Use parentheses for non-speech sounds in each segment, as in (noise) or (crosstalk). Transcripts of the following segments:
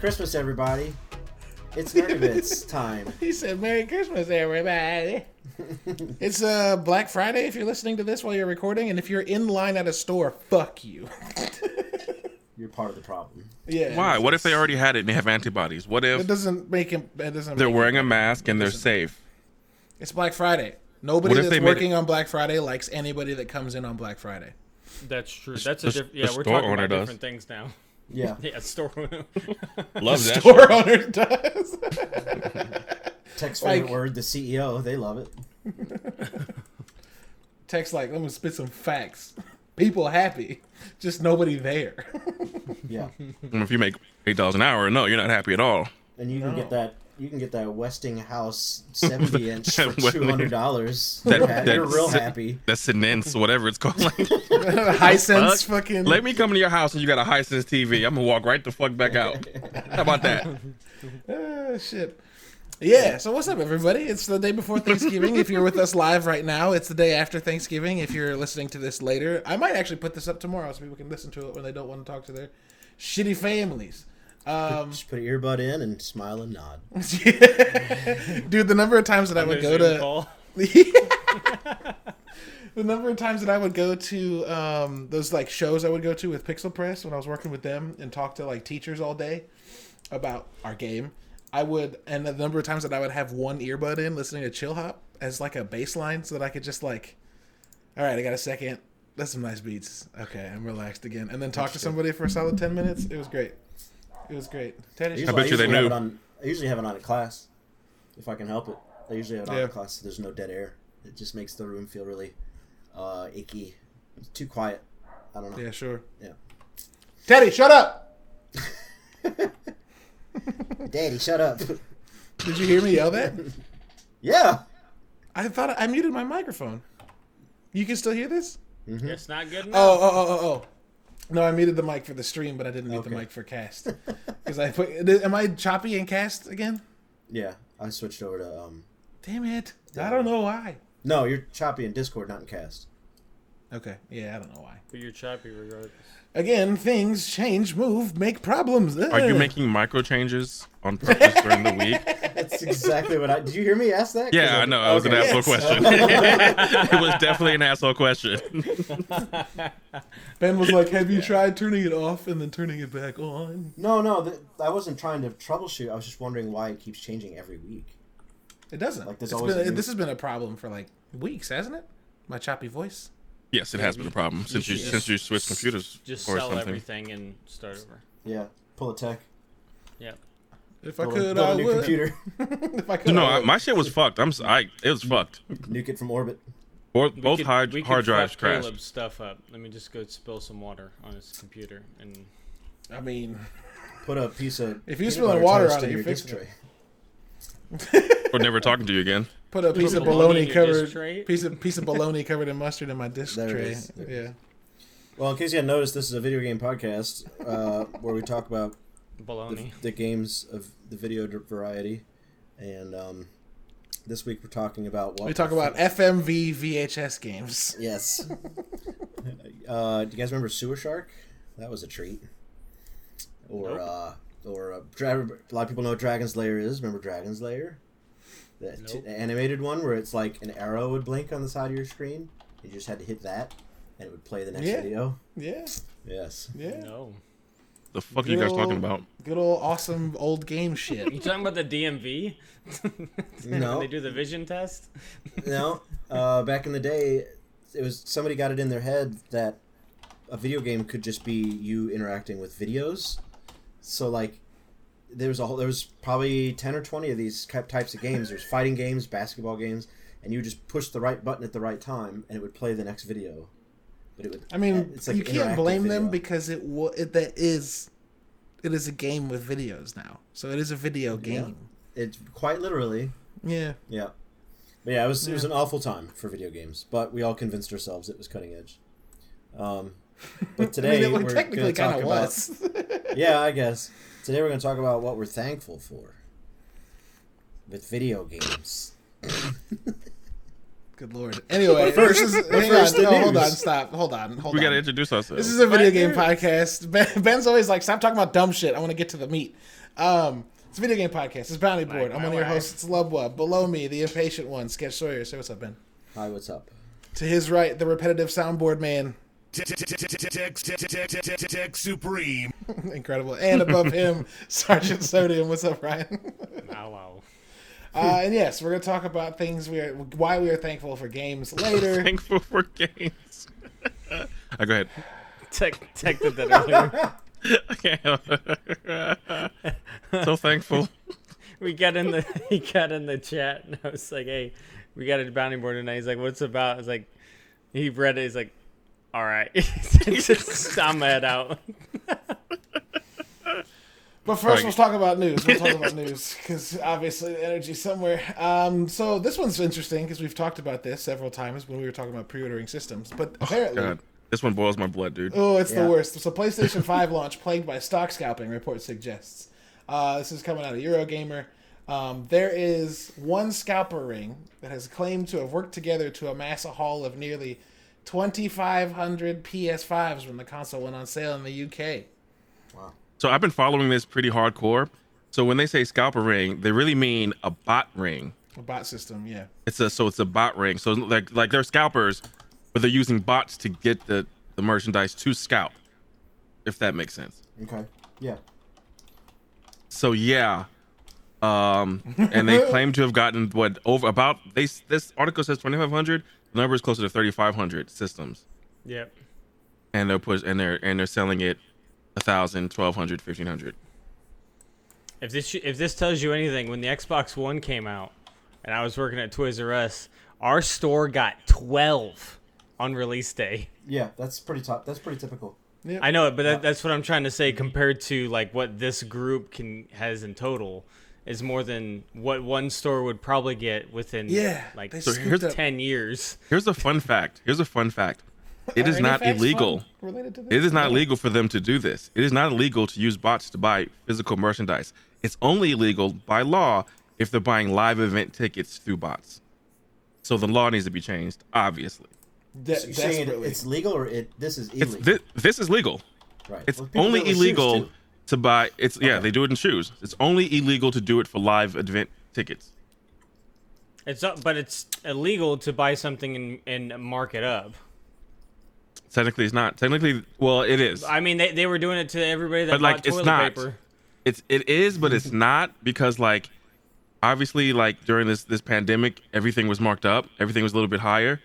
Merry Christmas, everybody. It's (laughs) Nerdy Bits time. He said, "Merry Christmas, everybody." (laughs) it's uh Black Friday. If you're listening to this while you're recording, and if you're in line at a store, fuck you. (laughs) You're part of the problem. yeah. Why? What if they already had it and they have antibodies? What if It if doesn't make him. It doesn't. they're make wearing it- a mask and they're safe? It's Black Friday. Nobody that's they made working on Black Friday likes anybody that comes in on Black Friday. That's true. That's a the- diff- the yeah. We're talking about does. different things now. Yeah. (laughs) Yeah, store. (laughs) Love that. Store shit. owner does. (laughs) Text Like- word, the CEO. They love it. Text like, "Let me spit some facts." People happy, just nobody there. Yeah. If you make eight dollars an hour, no, you're not happy at all. And you can No. get that. You can get that Westinghouse (laughs) 70 inch for two hundred dollars. (laughs) That- You're, real that- happy. That's Sinense, whatever it's called. (laughs) Like, Hisense fuck? fucking. let me come to your house and you got a Hisense TV. I'm gonna walk right the fuck back out. How about that? Ah, shit. Yeah, so what's up, everybody? It's the day before Thanksgiving. if you're with us live right now, it's the day after Thanksgiving. If you're listening to this later, I might actually put this up tomorrow so people can listen to it when they don't want to talk to their shitty families. Um, Just put an earbud in and smile and nod. (laughs) dude, the number of times that I would go to (laughs) the number of times that I would go to um, those like shows I would go to with Pixel Press when I was working with them and talk to like teachers all day about our game. I would, and the number of times that I would have one earbud in listening to Chill Hop as like a baseline so that I could just like, all right, I got a second. That's some nice beats. Okay, I'm relaxed again, and then talk to somebody for a solid ten minutes. It was great. It was great. Teddy, Usually, bet you they knew. on, I usually have it on in class, if I can help it. I usually have it on Yeah. in class so there's no dead air. It just makes the room feel really uh, icky. It's too quiet. I don't know. yeah, sure. Yeah. Teddy, shut up. (laughs) Daddy, shut up. Did you hear me yell that? yeah. I thought I muted my microphone. You can still hear this? It's not good enough. Oh, oh, oh, oh, oh. No, I muted the mic for the stream, but I didn't mute the mic for cast. (laughs) Because I put. Am I choppy in cast again? Yeah. I switched over to um. Damn it! I don't know why. No, you're choppy in Discord, not in Cast. Okay, yeah, I don't know why. But you're choppy regardless. Again, things change, move, make problems. Are you eh. making micro changes on purpose during the week? (laughs) That's exactly what I. Did you hear me ask that? Yeah, I I'm- know. I was an okay. asshole question. (laughs) it was definitely an asshole question. Ben was like, "Have you tried turning it off and then turning it back on?" No, no, th- I wasn't trying to troubleshoot. I was just wondering why it keeps changing every week. It doesn't. Like, there's It's always been- new- this has been a problem for like weeks, hasn't it? My choppy voice. Yes, it has been a problem since you should since you switched computers Just or sell something. everything and start over. Yeah, pull a tech. Yeah. If I could, build I a new would. computer. (laughs) if I could, No, I I, my shit was fucked. I'm s- I it was fucked. Nuke it from orbit. Both, We both could- hard we could hard drives fuck crashed. Caleb's stuff up. Let me just go spill some water on his computer and I mean, Put a piece of. If you peanut spill butter water on it, you're your disk fixing it. tray. We're never talking to you again. (laughs) put a piece of bologna bologna covered piece of piece of bologna covered in mustard in my dish There tray. is. There it Yeah. Well, in case you hadn't noticed, this is a video game podcast uh, where we talk about the, bologna. the games of the video variety, and um, this week we're talking about what We talk about FMV VHS games. Yes. (laughs) uh, do you guys remember Sewer Shark? That was a treat. Or Nope. uh, or uh, a lot of people know what Dragon's Lair is. Remember Dragon's Lair? The t- Nope. animated one where it's like an arrow would blink on the side of your screen. You just had to hit that, and it would play the next Yeah. video. Yeah, Yes. yeah. No. The fuck are you guys Good talking about? Good old awesome old game shit. You talking about the DMV? (laughs) No. When they do the vision test. no, (laughs) uh, back in the day, it was somebody got it in their head that a video game could just be you interacting with videos. So like, there was a whole, there was probably ten or twenty of these types of games. There's fighting games, basketball games, and you just push the right button at the right time, and it would play the next video. But it would. I mean, it's like you can't blame them because it, wa- it that is it is a game with videos now. So it is a video game. It's quite literally. Yeah. Yeah. But yeah, it was it was an awful time for video games, but we all convinced ourselves it was cutting edge. Um, but (laughs) I today mean, it we're technically going to talk kind of was. (laughs) yeah, I guess. Today we're going to talk about what we're thankful for with video games. (laughs) Good lord. Anyway, first- this is, hang first on, the no, hold on, stop, hold on, hold We on. gotta introduce ourselves. This is a video What game news? podcast. Ben, Ben's always like, stop talking about dumb shit. I want to get to the meat. Um, it's a video game podcast. It's Bounty Board. I'm my one of your wife. hosts. It's Lubwa. Below me, the impatient one, Sketch Sawyer. Say what's up, Ben. Hi, what's up? To his right, the repetitive soundboard man. Tech Supreme. (laughs) Incredible. And above him, (laughs) Sergeant Sodium. What's up, Ryan? Ow, ow. (laughs) Uh, and yes, we're going to talk about things we are, why we are thankful for games later. Thankful for games. uh, go ahead. Tech, tech did that earlier. Okay. so thankful. we got in the he got in the chat and I was like, hey, we got a bounty board tonight. He's like, what's about? I was like, he read it. He's like, all right, (laughs) (laughs) just I'm head out. But first, Right. let's talk about news. We'll talk about news because obviously the energy's somewhere. Um, so this one's interesting because we've talked about this several times when we were talking about pre-ordering systems. But apparently, God, this one boils my blood, dude. oh, it's Yeah. the worst. So PlayStation 5 launch plagued by stock scalping. Report suggests. Uh, this is coming out of Eurogamer. Um, there is one scalper ring that has claimed to have worked together to amass a haul of nearly 2,500 PS5s when the console went on sale in the UK. Wow. So I've been following this pretty hardcore. So when they say scalper ring, they really mean a bot ring. A bot system, yeah. It's a so it's a bot ring. So like like they're scalpers, but they're using bots to get the the merchandise to scalp. If that makes sense. Okay. Yeah. So yeah. Um, and they (laughs) claim to have gotten what over about they this article says 2500 the number is closer to 3500 systems Yep. and they're push and they're and they're selling it a thousand, twelve hundred, fifteen hundred. If this sh- if this tells you anything, when the Xbox One came out, and I was working at Toys R Us, our store got twelve on release day. Yeah, that's pretty top. That's pretty typical. I know it, but that, that's what I'm trying to say. Compared to like what this group can has in total, is more than what one store would probably get within Yeah, like So here's- ten years. Here's a fun fact. Here's a fun fact. (laughs) It is not illegal. related to this? It is not illegal for them to do this. It is not illegal to use bots to buy physical merchandise. It's only illegal by law if they're buying live event tickets through bots. So the law needs to be changed, obviously. De- So you're saying it, it's legal or it this is It's illegal? thi- this is legal. right. It's Well, only do it with shoes, illegal too. To buy. It's yeah, Okay. they do it in shoes. It's only illegal to do it for live event tickets. It's up, but it's illegal to buy something and, and mark it up. Technically, it's not. Technically, well, it is. I mean, they, they were doing it to everybody that But, bought like, it's toilet not. paper. It's it is, but it's not because like obviously like during this this pandemic, everything was marked up, everything was a little bit higher,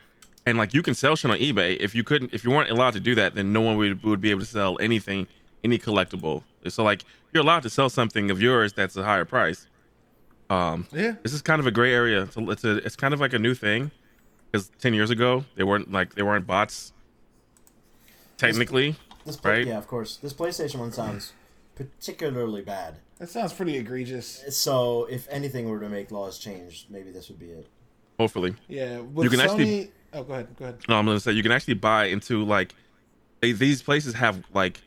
and like you can sell shit on eBay. If you couldn't, if you weren't allowed to do that, then no one would would be able to sell anything, any collectible. So like you're allowed to sell something of yours that's a higher price. Um, yeah. this is kind of a gray area. It's a, it's, a, it's kind of like a new thing because ten years ago they weren't like they weren't bots. Technically, This play, right? Yeah, of course. This PlayStation one sounds particularly bad. That sounds pretty egregious. So if anything were to make laws change, maybe this would be it. hopefully. Yeah. With You can Sony, actually- Oh, go ahead. Go ahead. No, I'm gonna say you can actually buy into like they, these places have like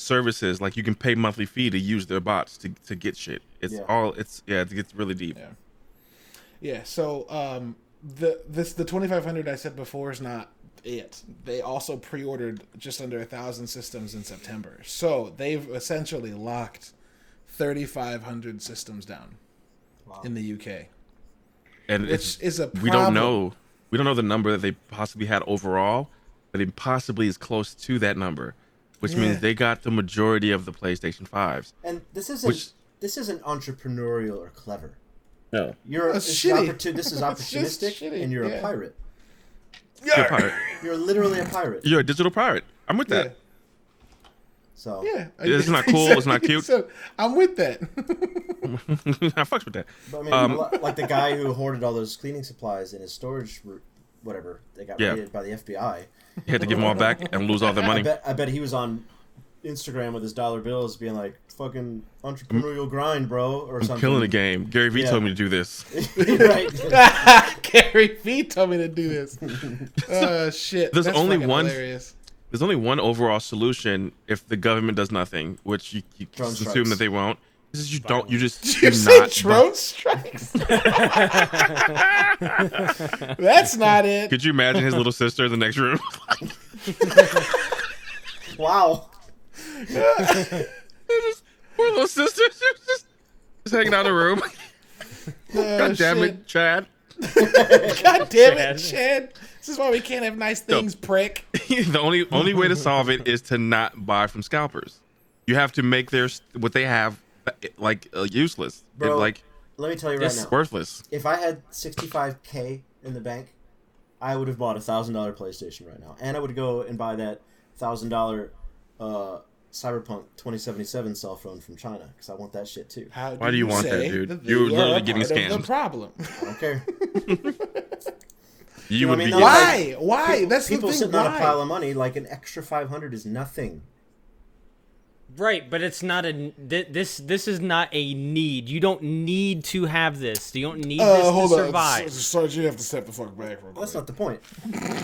services like you can pay monthly fee to use their bots to, to get shit. It's Yeah. all it's yeah, it gets really deep. Yeah. Yeah. So um, the this the 2500 I said before is not it. They also pre-ordered just under a thousand systems in September. So they've essentially locked 3,500 systems down Wow. in the UK. And Which it's is a we don't know we don't know the number that they possibly had overall, but it possibly is close to that number, which Yeah. means they got the majority of the PlayStation fives. And this isn't Which- this isn't entrepreneurial or clever. No, You're That's this, shitty. is opportun- this is (laughs) opportunistic, and you're yeah. a pirate. you're a pirate. You're literally a pirate. You're a digital pirate. I'm with Yeah. that. So Yeah. It's not cool, it's not (laughs) cute. So, I'm with that. (laughs) I fucks with that. But I mean, Um, like the guy who hoarded all those cleaning supplies in his storage, ro- whatever, they got Yeah. raided by the FBI. You had to give them all back (laughs) and lose all their I money. bet, I bet he was on Instagram with his dollar bills, being like, "Fucking entrepreneurial grind, bro," or I'm something. killing the game. Gary Vee Yeah. told me to do this. (laughs) (laughs) Gary Vee told me to do this. Uh, shit. There's That's only one- Hilarious. There's only one overall solution if the government does nothing, which you, you assume strikes. that they won't, This is you don't. You just Did (laughs) you do say not drone strikes? (laughs) That's not it. Could you imagine his little sister in the next room? (laughs) Wow. Poor little sister. She just, just hanging out in the room. Oh, God damn shit. it, Chad. God damn it, Chad. Chad. This is why we can't have nice things, prick. the only only way to solve it is to not buy from scalpers. You have to make their what they have like uh, useless, Bro. like Let me tell you right This- now. worthless. If I had 65k in the bank, I would have bought a thousand dollar PlayStation right now, and I would go and buy that thousand dollar uh, Cyberpunk 2077 cell phone from China because I want that shit too. How Why do you want that, dude? You're they literally getting scammed. The problem. I don't care. (laughs) You know would what I be mean? getting, Why? Why? That's People the thing. sitting Why? on a pile of money, like an extra 500 is nothing. Right, but it's not a this. This is not a need. You don't need to have this. You don't need this uh, to on, survive. Sarge. You have to step the fuck back. Real Well, that's not the point.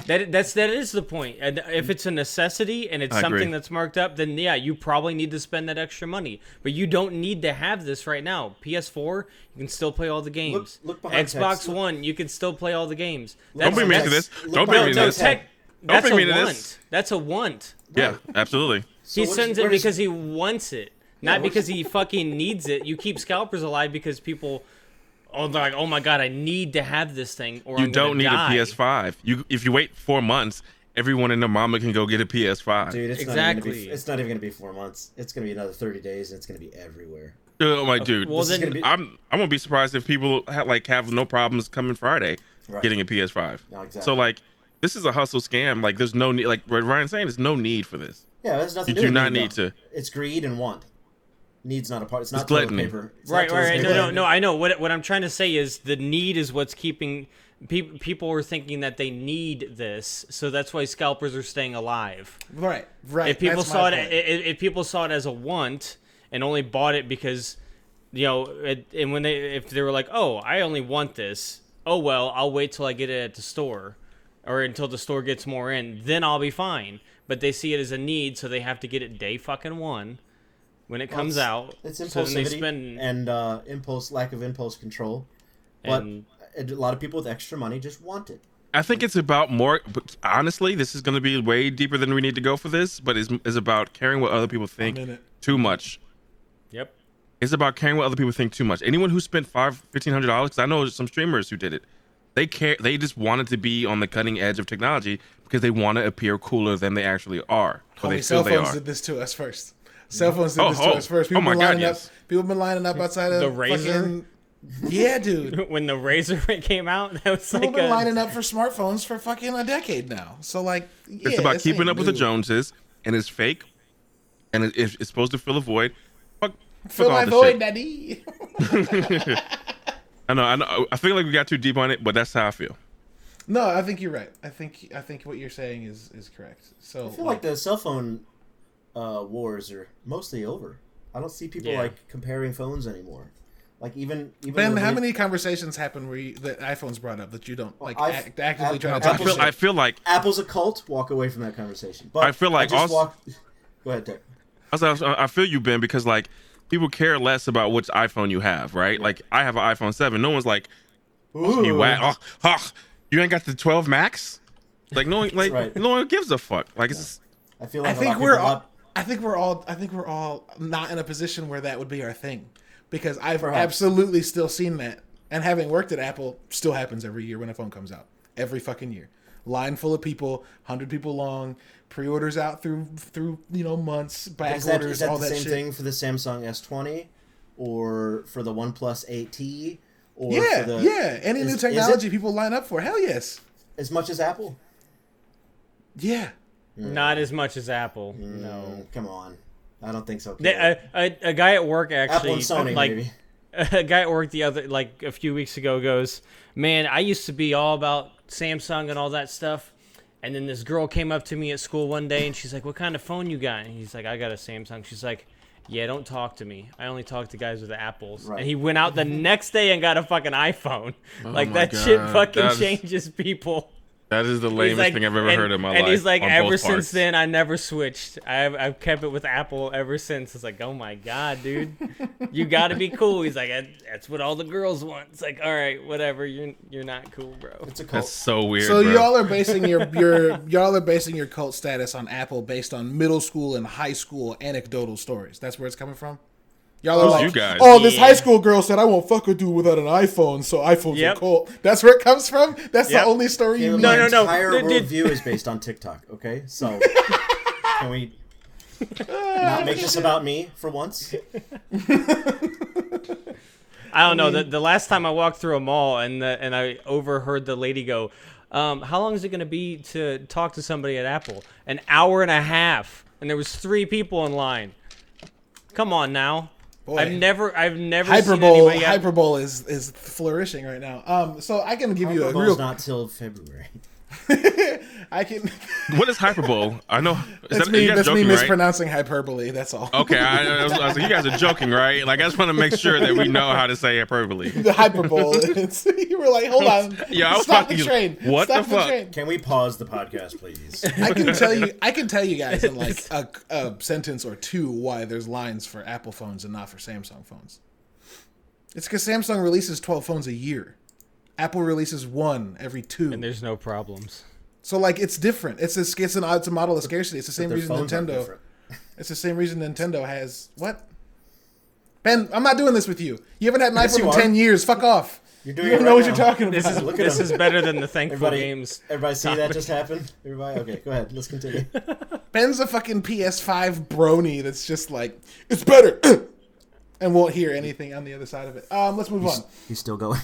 That that's that is the point. And if it's a necessity and it's I something agree. that's marked up, then yeah, you probably need to spend that extra money. But you don't need to have this right now. PS4, you can still play all the games. look behind Xbox text. Look- One, you can still play all the games. Don't bring me into That's- this. Don't behind bring me into no, this. text. tech, that's bring me a into want. this. That's a want. Yeah, absolutely. So he sends where it does- because he wants it, not what because he fucking needs it. You keep scalpers alive because people, oh, they're like, oh my god, I need to have this thing, or You I'm don't need die. a PS5. You if you wait four months, everyone and their mama can go get a PS5. Dude, it's not even gonna Exactly. be. It's not even gonna be four months. It's gonna be another 30 days, and it's gonna be everywhere. Oh my dude. well, This then- gonna be- I'm I'm gonna be surprised if people ha- like have no problems coming Friday Right. getting a PS5. No, exactly. So like this is a hustle scam. Like there's no need. Like what Ryan's saying, there's no need for this. Yeah, that's nothing. You do not need, need though. to. It's greed and want. Needs not a part. It's not It's toilet gluttony. paper. It's right, not right, right. No, paper. no, no. I know what what I'm trying to say is the need is what's keeping people. People are thinking that they need this, so that's why scalpers are staying alive. Right, right. If people that's saw it, if, if people saw it as a want and only bought it because, you know, it, and when they if they were like, oh, I only want this. Oh well, I'll wait till I get it at the store, or until the store gets more in. Then I'll be fine. But they see it as a need, so they have to get it day fucking one when it Well, comes it's- out. It's so they impulsivity spend and uh, impulse, lack of impulse control. But and a lot of people with extra money just want it. I think it's about more. But honestly, this is going to be way deeper than we need to go for this. But is is about caring what other people think too much. yep. It's about caring what other people think too much. Anyone who spent five, fifteen hundred dollars, because I know some streamers who did it. They care. They just wanted to be on the cutting edge of technology because they want to appear cooler than they actually are, or they Homie, cell feel they phones are. did this to us first. Cell phones did Oh, this oh. to us first. Oh People my been God, lining yes. up. People been lining up outside of The Razor? fucking- Yeah, dude. (laughs) when the razor (laughs) came out, that was People like been a, lining up for smartphones for fucking a decade now. So like, yeah, it's about this keeping ain't up with the. Joneses, and it's fake, and it, it's, it's supposed to fill a void. Fuck, Fill fuck my this void, shit. daddy. (laughs) I know, I know. I feel like we got too deep on it, but that's how I feel. no, I think you're right. I think I think what you're saying is is correct. So I feel like the cell phone uh, wars are mostly over. I don't see people Yeah. like comparing phones anymore. Like even even Ben, how many conversations happen where you, the iPhone's brought up that you don't like I've- act, actively I've- trying to I talk Apple's- feel, I feel like Apple's a cult. Walk away from that conversation. But I feel like just also- walk. (laughs) Go ahead, Dick. I feel you, Ben, because like people care less about which iPhone you have, right? Like I have an iPhone Seven. No one's like, you Ooh. whack, oh, oh, you ain't got the 12 Max. Like no one, like right. no one gives a fuck. Like it's I feel like a lot think of we're all. up- I think we're all. I think we're all not in a position where that would be our thing, because I've Perhaps. absolutely still seen that, and having worked at Apple, still happens every year when a phone comes out. Every fucking year, line full of people, hundred people long, pre-orders out through through you know months, back Is that, orders, is that all the that same shit. thing for the Samsung S20 or for the OnePlus 8T? Or Yeah, for the, yeah. Any is- new technology, people line up for. Hell yes. as much as Apple? Yeah. not as much as Apple. No. Mm, come on. I don't think so. They, a, a, a guy at work actually Apple and Sony, like maybe. (laughs) a guy at work the other like a few weeks ago goes, "Man, I used to be all about Samsung and all that stuff." And then this girl came up to me at school one day and she's like, "What kind of phone you got?" And he's like, "I got a Samsung." She's like, "Yeah, don't talk to me. I only talk to guys with apples." Right. And he went out the next day and got a fucking iPhone. Oh like Oh my that shit fucking that is- changes people. That is the lamest like- thing I've ever and- heard in my and life. And he's like, ever since parts. then, I never switched. I've, I've kept it with Apple ever since. It's like, oh my god, dude, you got to be cool. He's like, that's what all the girls want. It's like, all right, whatever. You're you're not cool, bro. It's a cult. That's so weird. So bro. y'all are basing your your y'all are basing your cult status on Apple based on middle school and high school anecdotal stories. That's where it's coming from. Y'all are Who's like, you guys? oh, this Yeah. high school girl said I won't fuck a dude without an iPhone, so iPhones Yep. are cult. That's where it comes from. That's Yep. the only story you Caleb, need. No, no, no. entire No, worldview is based on TikTok. Okay, so (laughs) can we not make this about me for once? I don't know. The, the last time I walked through a mall and the, and I overheard the lady go, um, "How long is it going to be to talk to somebody at Apple? An hour and a half." And there was three people in line. Come on now. Boy. I've never I've never seen Hyperbole, anybody get- hyperbole is is flourishing right now. Um, so I can give you a Hyperbole real. is not till February. (laughs) I can. (laughs) what is hyperbole? I know. Is That's that, me. you guys That's me joking, right? mispronouncing hyperbole. That's all. Okay, I, I, was, I was like, you guys are joking, right? Like, I just want to make sure that we know how to say hyperbole. the hyperbole. (laughs) It's- you were like, hold on. (laughs) Yeah, I was Stop the fucking- train. what Stop the fuck? train. Can we pause the podcast, please? I can tell you. I can tell you guys in like a, a sentence or two why there's lines for Apple phones and not for Samsung phones. It's because Samsung releases 12 phones a year. Apple releases one every two. and there's no problems. So like it's different. It's a it's an it's a model of scarcity. It's the same reason Nintendo. (laughs) It's the same reason Nintendo has what? Ben, I'm not doing this with you. You haven't had an Yes, iPhone in ten years. Fuck off. You're You doing don't it know what now. you're talking about. This is Look at this him. is better than the thankful Everybody, games. everybody see that just happened? Everybody, okay, go ahead. Let's continue. (laughs) Ben's a fucking PS5 brony that's just like it's better, (clears throat) and won't hear anything on the other side of it. Um, let's move on. He's still going.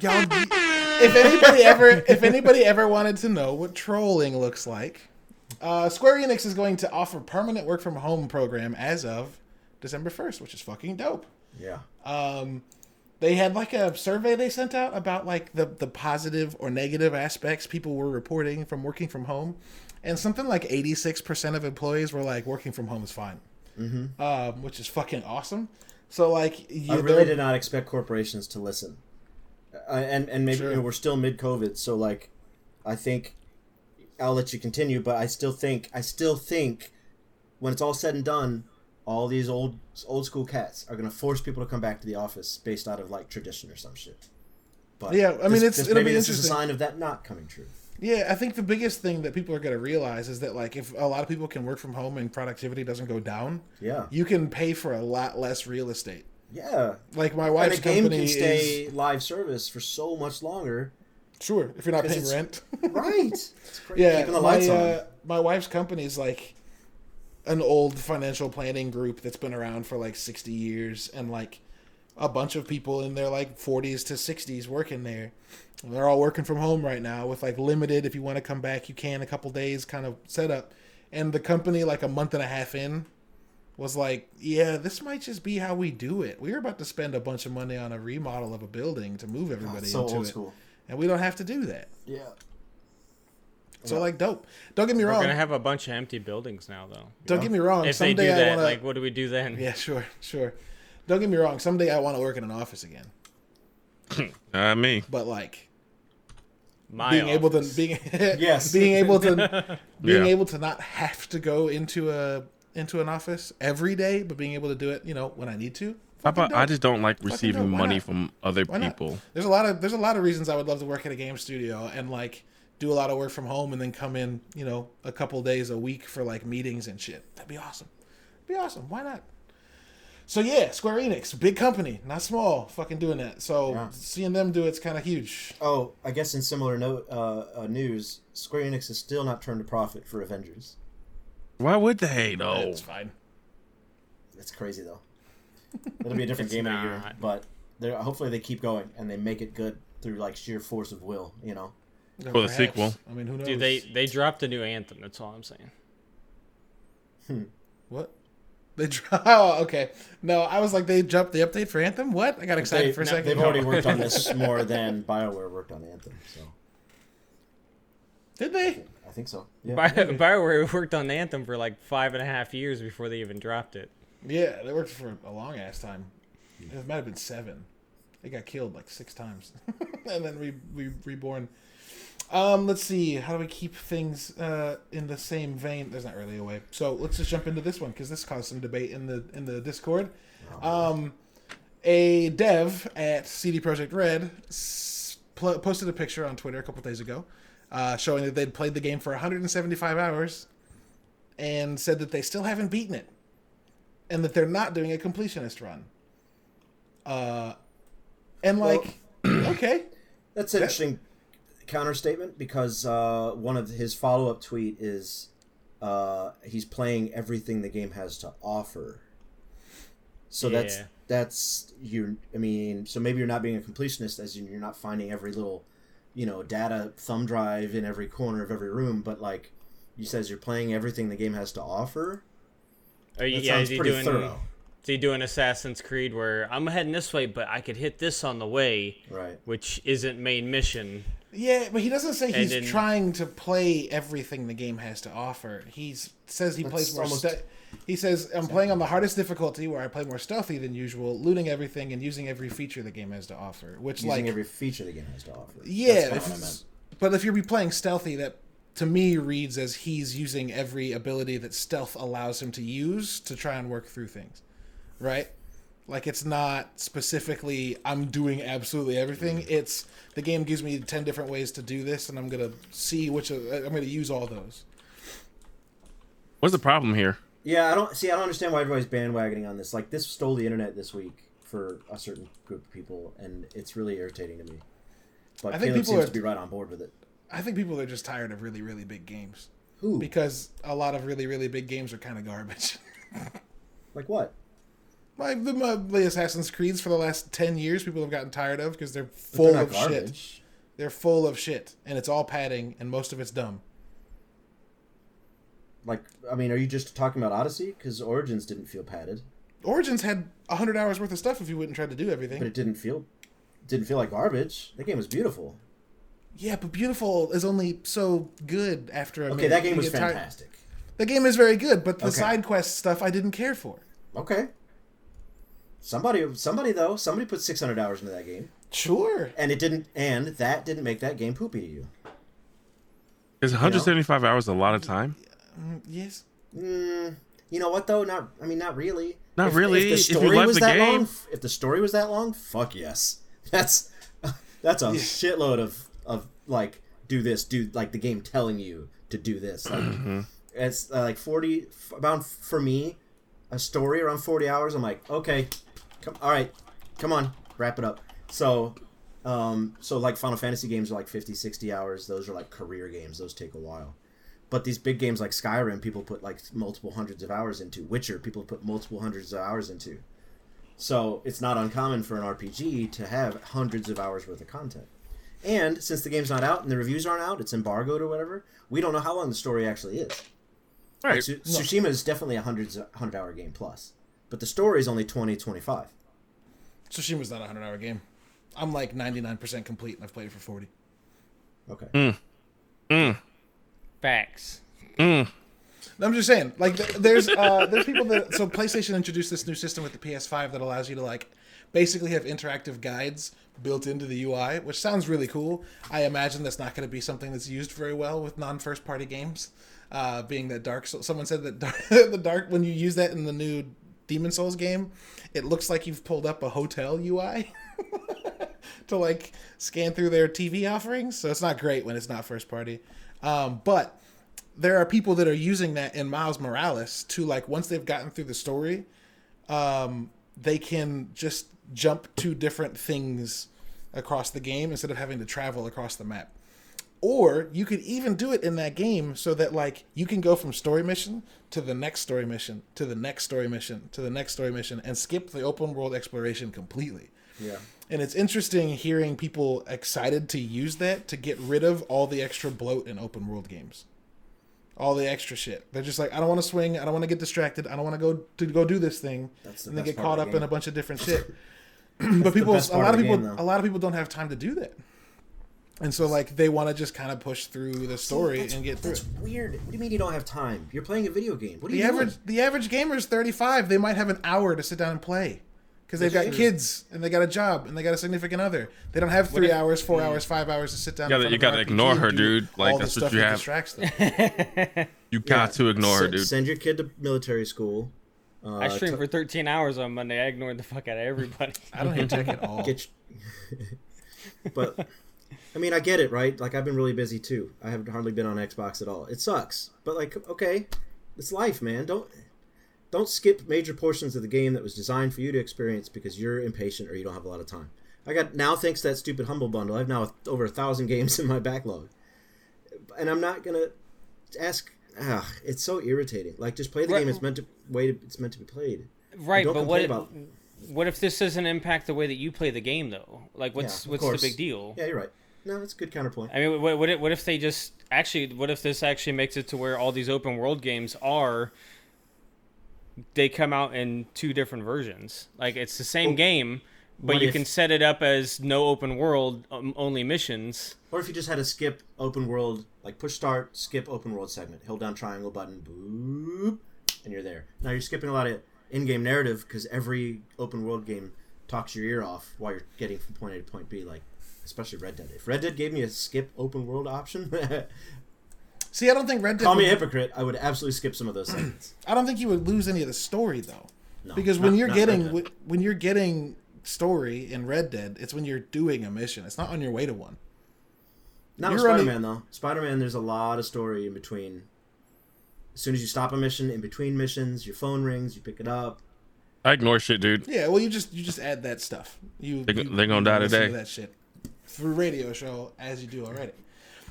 Y'all, if anybody ever, if anybody ever wanted to know what trolling looks like, uh, Square Enix is going to offer permanent work from home program as of December first, which is fucking dope. Yeah. Um, they had like a survey they sent out about like the the positive or negative aspects people were reporting from working from home, and something like eighty six percent of employees were like working from home is fine, mm-hmm. um, which is fucking awesome. So like, you, I really did not expect corporations to listen, uh, and and maybe Sure. you know, we're still mid COVID, so like, I think I'll let you continue, but I still think I still think when it's all said and done, all these old old school cats are gonna force people to come back to the office based out of like tradition or some shit. But Yeah, I mean, this- it's- this- it'll maybe be this is a sign of that not coming true. Yeah, I think the biggest thing that people are going to realize is that like if a lot of people can work from home and productivity doesn't go down, Yeah, you can pay for a lot less real estate. Yeah. Like my And wife's a game company can stay is live service for so much longer. sure if you're not paying rent. (laughs) Right. It's crazy. (laughs) yeah, Keeping the my on. uh, my wife's company is like an old financial planning group that's been around for like 60 years and like a bunch of people in their like 40s to 60s working there. And they're all working from home right now with like limited if you want to come back you can a couple days kind of setup. And the company like a month and a half in was like, yeah, this might just be how we do it. We were about to spend a bunch of money on a remodel of a building to move everybody so into old it. school. And we don't have to do that. Yeah. So like dope. Don't get me wrong. We're gonna have a bunch of empty buildings now, though. Don't get me wrong. If they do someday I that, want to. like, what do we do then? Yeah, sure, sure. Don't get me wrong. Someday I want to work in an office again. (clears throat) Uh, me. But like My being able to being Yes. (laughs) being able to (laughs) being Yeah. able to not have to go into a into an office every day, but being able to do it, you know, when I need to. How about I just don't like dope. receiving Why money not? from other Why not? people. There's a lot of there's a lot of reasons I would love to work at a game studio and like do a lot of work from home and then come in, you know, a couple days a week for like meetings and shit. That'd be awesome. Be awesome. Why not? So yeah, Square Enix, big company, not small, fucking doing that. So Yeah. seeing them do it's kind of huge. Oh, I guess in similar note, uh, uh, news, Square Enix has still not turned a profit for Avengers. Why would they though? It's fine. It's crazy though. It'll be a different (laughs) game in a year, but they're, hopefully they keep going and they make it good through like sheer force of will. You know. Then For the sequel. I mean, who knows? Dude, they they dropped a new anthem. That's all I'm saying. Hmm. what? They dro- (laughs) oh, okay. No, I was like, they jumped the update for Anthem. What? I got excited They, for a no, second. they've already (laughs) worked on this more than Bioware worked on Anthem. So Did they? I think so. Yeah. Bi- (laughs) Bioware worked on Anthem for like five and a half years before they even dropped it. Yeah, they worked for a long ass time. It might have been seven. They got killed like six times, (laughs) and then re, re, reborn. Um, let's see. How do we keep things uh, in the same vein? There's not really a way. So let's just jump into this one because this caused some debate in the in the Discord. Um, a dev at CD Projekt Red s- pl- posted a picture on Twitter a couple days ago, uh, showing that they'd played the game for 175 hours, and said that they still haven't beaten it, and that they're not doing a completionist run. Uh, and like, (clears throat) okay, (clears throat) That's an interesting counter statement because uh, one of his follow up tweet is uh, he's playing everything the game has to offer. So that's Yeah. that's you. I mean, so maybe you're not being a completionist, as in you're not finding every little, you know, data thumb drive in every corner of every room. But like, you says you're playing everything the game has to offer. Are you, That yeah, sounds is pretty doing? thorough. Is he doing Assassin's Creed where I'm heading this way, but I could hit this on the way, Right. which isn't main mission. Yeah, but he doesn't say And he's then- trying to play everything the game has to offer. He says he plays more. almost- Ste- he says I'm playing on the hardest difficulty, where I play more stealthy than usual, looting everything and using every feature the game has to offer. Which, Using like, every feature the game has to offer. yeah, That's if kinda what I it's- meant. but if you're be playing stealthy, that to me reads as he's using every ability that stealth allows him to use to try and work through things, right? Like it's not specifically I'm doing absolutely everything. Mm-hmm. It's the game gives me ten different ways to do this, and I'm gonna see which of, I'm gonna use all those. What's the problem here? Yeah, I don't see. I don't understand why everybody's bandwagoning on this. Like this stole the internet this week for a certain group of people, and it's really irritating to me. But I think Caleb people seems are- to be right on board with it. I think people are just tired of really really big games Who? because a lot of really really big games are kind of garbage. (laughs) like what? Like the, uh, the Assassin's Creeds for the last ten years, people have gotten tired of because they're full they're of shit. They're full of shit, and it's all padding, and most of it's dumb. Like, I mean, are you just talking about Odyssey? Because Origins didn't feel padded, Origins had hundred hours worth of stuff if you wouldn't try to do everything. but it didn't feel didn't feel like garbage. That game was beautiful. Yeah, but beautiful is only so good after a Okay, minute. that game You was get tired- fantastic. The game is very good, but the Okay. side quest stuff I didn't care for. Okay. Somebody, somebody though, somebody put six hundred hours into that game, Sure. and it didn't, and that didn't make that game poopy to you. Is 175 hours a lot of time? Mm, Yes. Mm, you know what though? Not. I mean, not really. Not If- really. If If the you story love was the that game. long, if the story was that long, fuck yes. (laughs) That's (laughs) that's a shitload of of like do this, do like the game telling you to do this. Like Mm-hmm. it's uh, like forty f- about for me, a story around forty hours. I'm like, okay, come, all right, come on, wrap it up. So. Um, so like Final Fantasy games are like 50, 60 hours. Those are like career games. Those take a while. But these big games like Skyrim, people put like multiple hundreds of hours into. Witcher, people put multiple hundreds of hours into. So it's not uncommon for an RPG to have hundreds of hours worth of content. And since the game's not out and the reviews aren't out, it's embargoed or whatever. We don't know how long the story actually is. Right. Like, Tsu- Tsushima is definitely a hundreds hundred hour game plus, but the story is only 20, 25. Tsushima's not a hundred hour game. I'm like 99% complete, and I've played it for 40. Okay. Hmm. Hmm. Facts. No, I'm just saying, like, there's uh, there's people that so PlayStation introduced this new system with the PS5 that allows you to like basically have interactive guides built into the UI, which sounds really cool. I imagine that's not going to be something that's used very well with non-first party games. Uh, being that Dark, Souls, someone said that Dark, (laughs) the Dark when you use that in the new Demon Souls game, it looks like you've pulled up a hotel UI. (laughs) to like scan through their TV offerings. So it's not great when it's not first party. Um, but there are people that are using that in Miles Morales to like once they've gotten through the story, um, they can just jump to different things across the game instead of having to travel across the map. Or you could even do it in that game so that like you can go from story mission to the next story mission to the next story mission to the next story mission and skip the open world exploration completely. Yeah. And it's interesting hearing people excited to use that to get rid of all the extra bloat in open world games. All the extra shit. They're just like, I don't want to swing. I don't want to get distracted. I don't want to go to go do this thing, That's the and then get caught the up in a bunch of different (laughs) shit. (clears throat) but people, a lot of people, game, a lot of people don't have time to do that, and so like they want to just kind of push through the story That's- and get through That's it. weird. What do you mean you don't have time? You're playing a video game. What are The you average, the average gamer is thirty five. They might have an hour to sit down and play, because they've got true. kids and they got a job and they got a significant other. They don't have three if- hours, four hours, five hours to sit down. You gotta- you gotta RPG ignore her, dude. Like, that's what you that have. distracts them. (laughs) You got to ignore her, dude. send your kid to military school. Uh, I streamed t- for 13 hours on Monday. I ignored the fuck out of everybody. (laughs) I don't hate tech at all. get you- (laughs) but I mean, I get it, right? Like I've been really busy too. I haven't hardly been on Xbox at all. It sucks, but like, okay, it's life, man. Don't don't skip major portions of the game that was designed for you to experience because you're impatient or you don't have a lot of time. I got now thanks to that stupid humble bundle. I've now over a thousand (laughs) games in my backlog, and I'm not gonna ask. Ah, it's so irritating. Like, just play the Right. game. It's meant to way. It's meant to be played. Right, but what about- what if this doesn't impact the way that you play the game though? Like, what's Yeah, what's the big deal? Yeah, you're right. No, that's a good counterpoint. I mean, what, what, if, what if they just actually? What if this actually makes it to where all these open world games are? They come out in two different versions. Like it's the same Well, game, but you if- can set it up as no open world, um, only missions. Or if you just had a skip open world, like push start, skip open world segment, hold down triangle button, boop, and you're there. Now you're skipping a lot of in-game narrative because every open world game talks your ear off while you're getting from point A to point B. Like, especially Red Dead. If Red Dead gave me a skip open world option, (laughs) See, I don't think Red Dead. call me a hypocrite. I would absolutely skip some of those segments. (clears throat) I don't think you would lose any of the story though, No, because not- when you're not getting when- when you're getting story in Red Dead, it's when you're doing a mission. It's not on your way to one. Not You're running- Spider-Man though. Spider-Man, there's a lot of story in between. As soon as you stop a mission, in between missions, your phone rings, you pick it up. I ignore shit, dude. Yeah, well, you just you just add that stuff. You they, are they gonna you die today. That shit through radio show as you do already.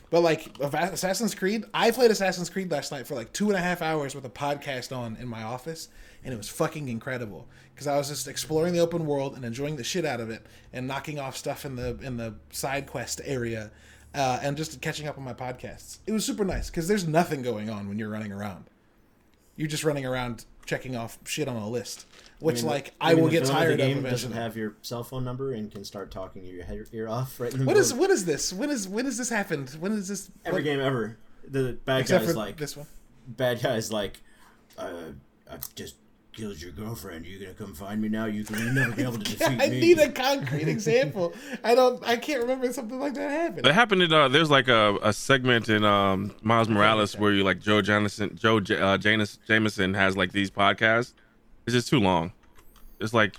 But like Assassin's Creed, I played Assassin's Creed last night for like two and a half hours with a podcast on in my office, and it was fucking incredible because I was just exploring the open world and enjoying the shit out of it, and knocking off stuff in the in the side quest area, uh, and just catching up on my podcasts. It was super nice because there's nothing going on when you're running around. You're just running around checking off shit on a list, which I mean, like I I mean, will get villain tired the of game eventually. doesn't have your cell phone number and can start talking your head, ear off right in the What middle. is of- what is this? When is when has this happened? When is this? every what- game ever? The bad except guy's like this one. bad guy's like, uh, I just killed your girlfriend. You gonna come find me now? You can you'll never be able to (laughs) defeat I me. I need a concrete example. I don't. I can't remember something like that happened. That happened in uh, there's like a, a segment in um, Miles Morales where you like Joe Janison, Joe J- uh, Janus, Jameson has like these podcasts. It's just too long. It's like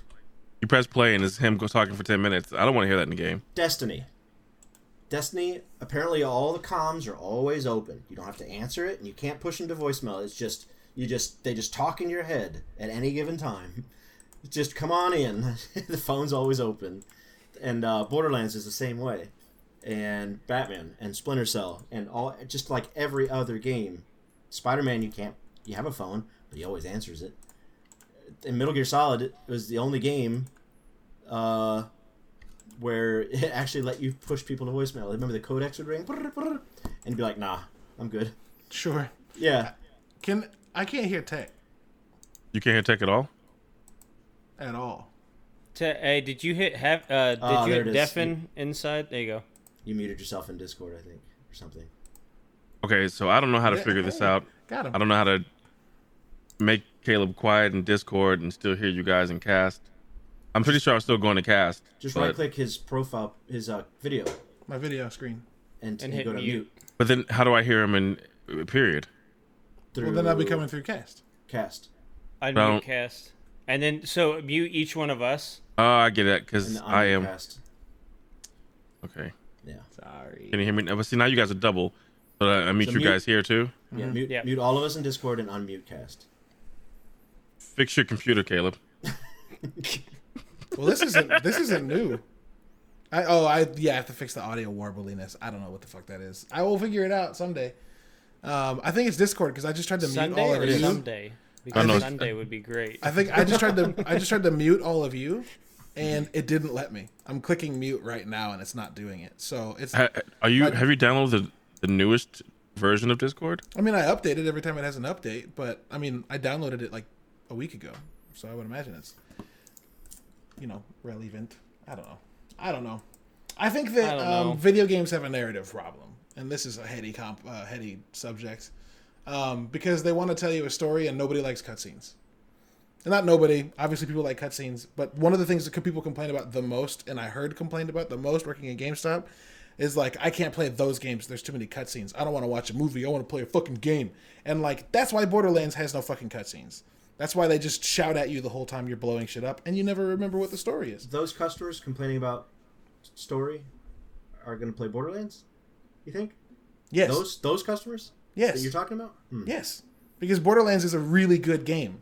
you press play and it's him talking for ten minutes. I don't want to hear that in the game. Destiny. Destiny. Apparently, all the comms are always open. You don't have to answer it, and you can't push into voicemail. It's just you just they just talk in your head at any given time. (laughs) Just come on in. (laughs) the phone's always open, and uh, Borderlands is the same way, and Batman and Splinter Cell and all just like every other game. Spider Man, you can't. You have a phone, but he always answers it. In Metal Gear Solid, it was the only game. Uh, where (laughs) it actually let you push people to voicemail. Remember the codec would ring and be like, "Nah, I'm good." Sure. Yeah, Can I can't hear tech You can't hear tech at all. at all. To, hey, did you hit have? Uh, did Ah, you there hit it is. deafen inside? There you go. you muted yourself in Discord, I think, or something. Okay, so I don't know how to Yeah, figure this out. Got him. I don't know how to make Caleb quiet in Discord and still hear you guys in cast. I'm pretty sure I'm still going to cast. Just but, right click his profile, his uh, video, My video screen. and, And and hit go to mute. mute. But then how do I hear him in uh, period? Through Well, then I'll be coming through cast. cast Unmute Don't- cast, and then so mute each one of us. Oh, I get it because I am Cast. okay. Yeah, Sorry. Can you hear me? now? But see, now you guys are double. But I, I meet So you mute- guys here too. yeah. Mute, Yeah. mute all of us in Discord and unmute cast. Fix your computer, Caleb. Well, this isn't this isn't new. I oh I yeah I have to fix the audio warbliness. I don't know what the fuck that is. I will figure it out someday. Um, I think it's Discord because I just tried to mute all of you. Sunday? Because know. Sunday would be great. I think I just tried to I just tried to mute all of you, and it didn't let me. I'm clicking mute right now and it's not doing it. So it's are you But- have you downloaded the, the newest version of Discord? I mean I update it every time it has an update, but I mean I downloaded it like a week ago, so I would imagine it's you know relevant. I don't know. I don't know. I think that I um, video games have a narrative problem, and this is a heady comp, uh, heady subject, um, because they want to tell you a story and nobody likes cutscenes. And not nobody. Obviously, people like cutscenes. But one of the things that people complain about the most, and I heard complained about the most working at GameStop, is like I can't play those games. There's too many cutscenes. I don't want to watch a movie. I want to play a fucking game. And like that's why Borderlands has no fucking cutscenes. That's why they just shout at you the whole time you're blowing shit up, and you never remember what the story is. Those customers complaining about story are going to play Borderlands. You think Yes. those those customers yes. that you're talking about? Hmm. Yes, because Borderlands is a really good game,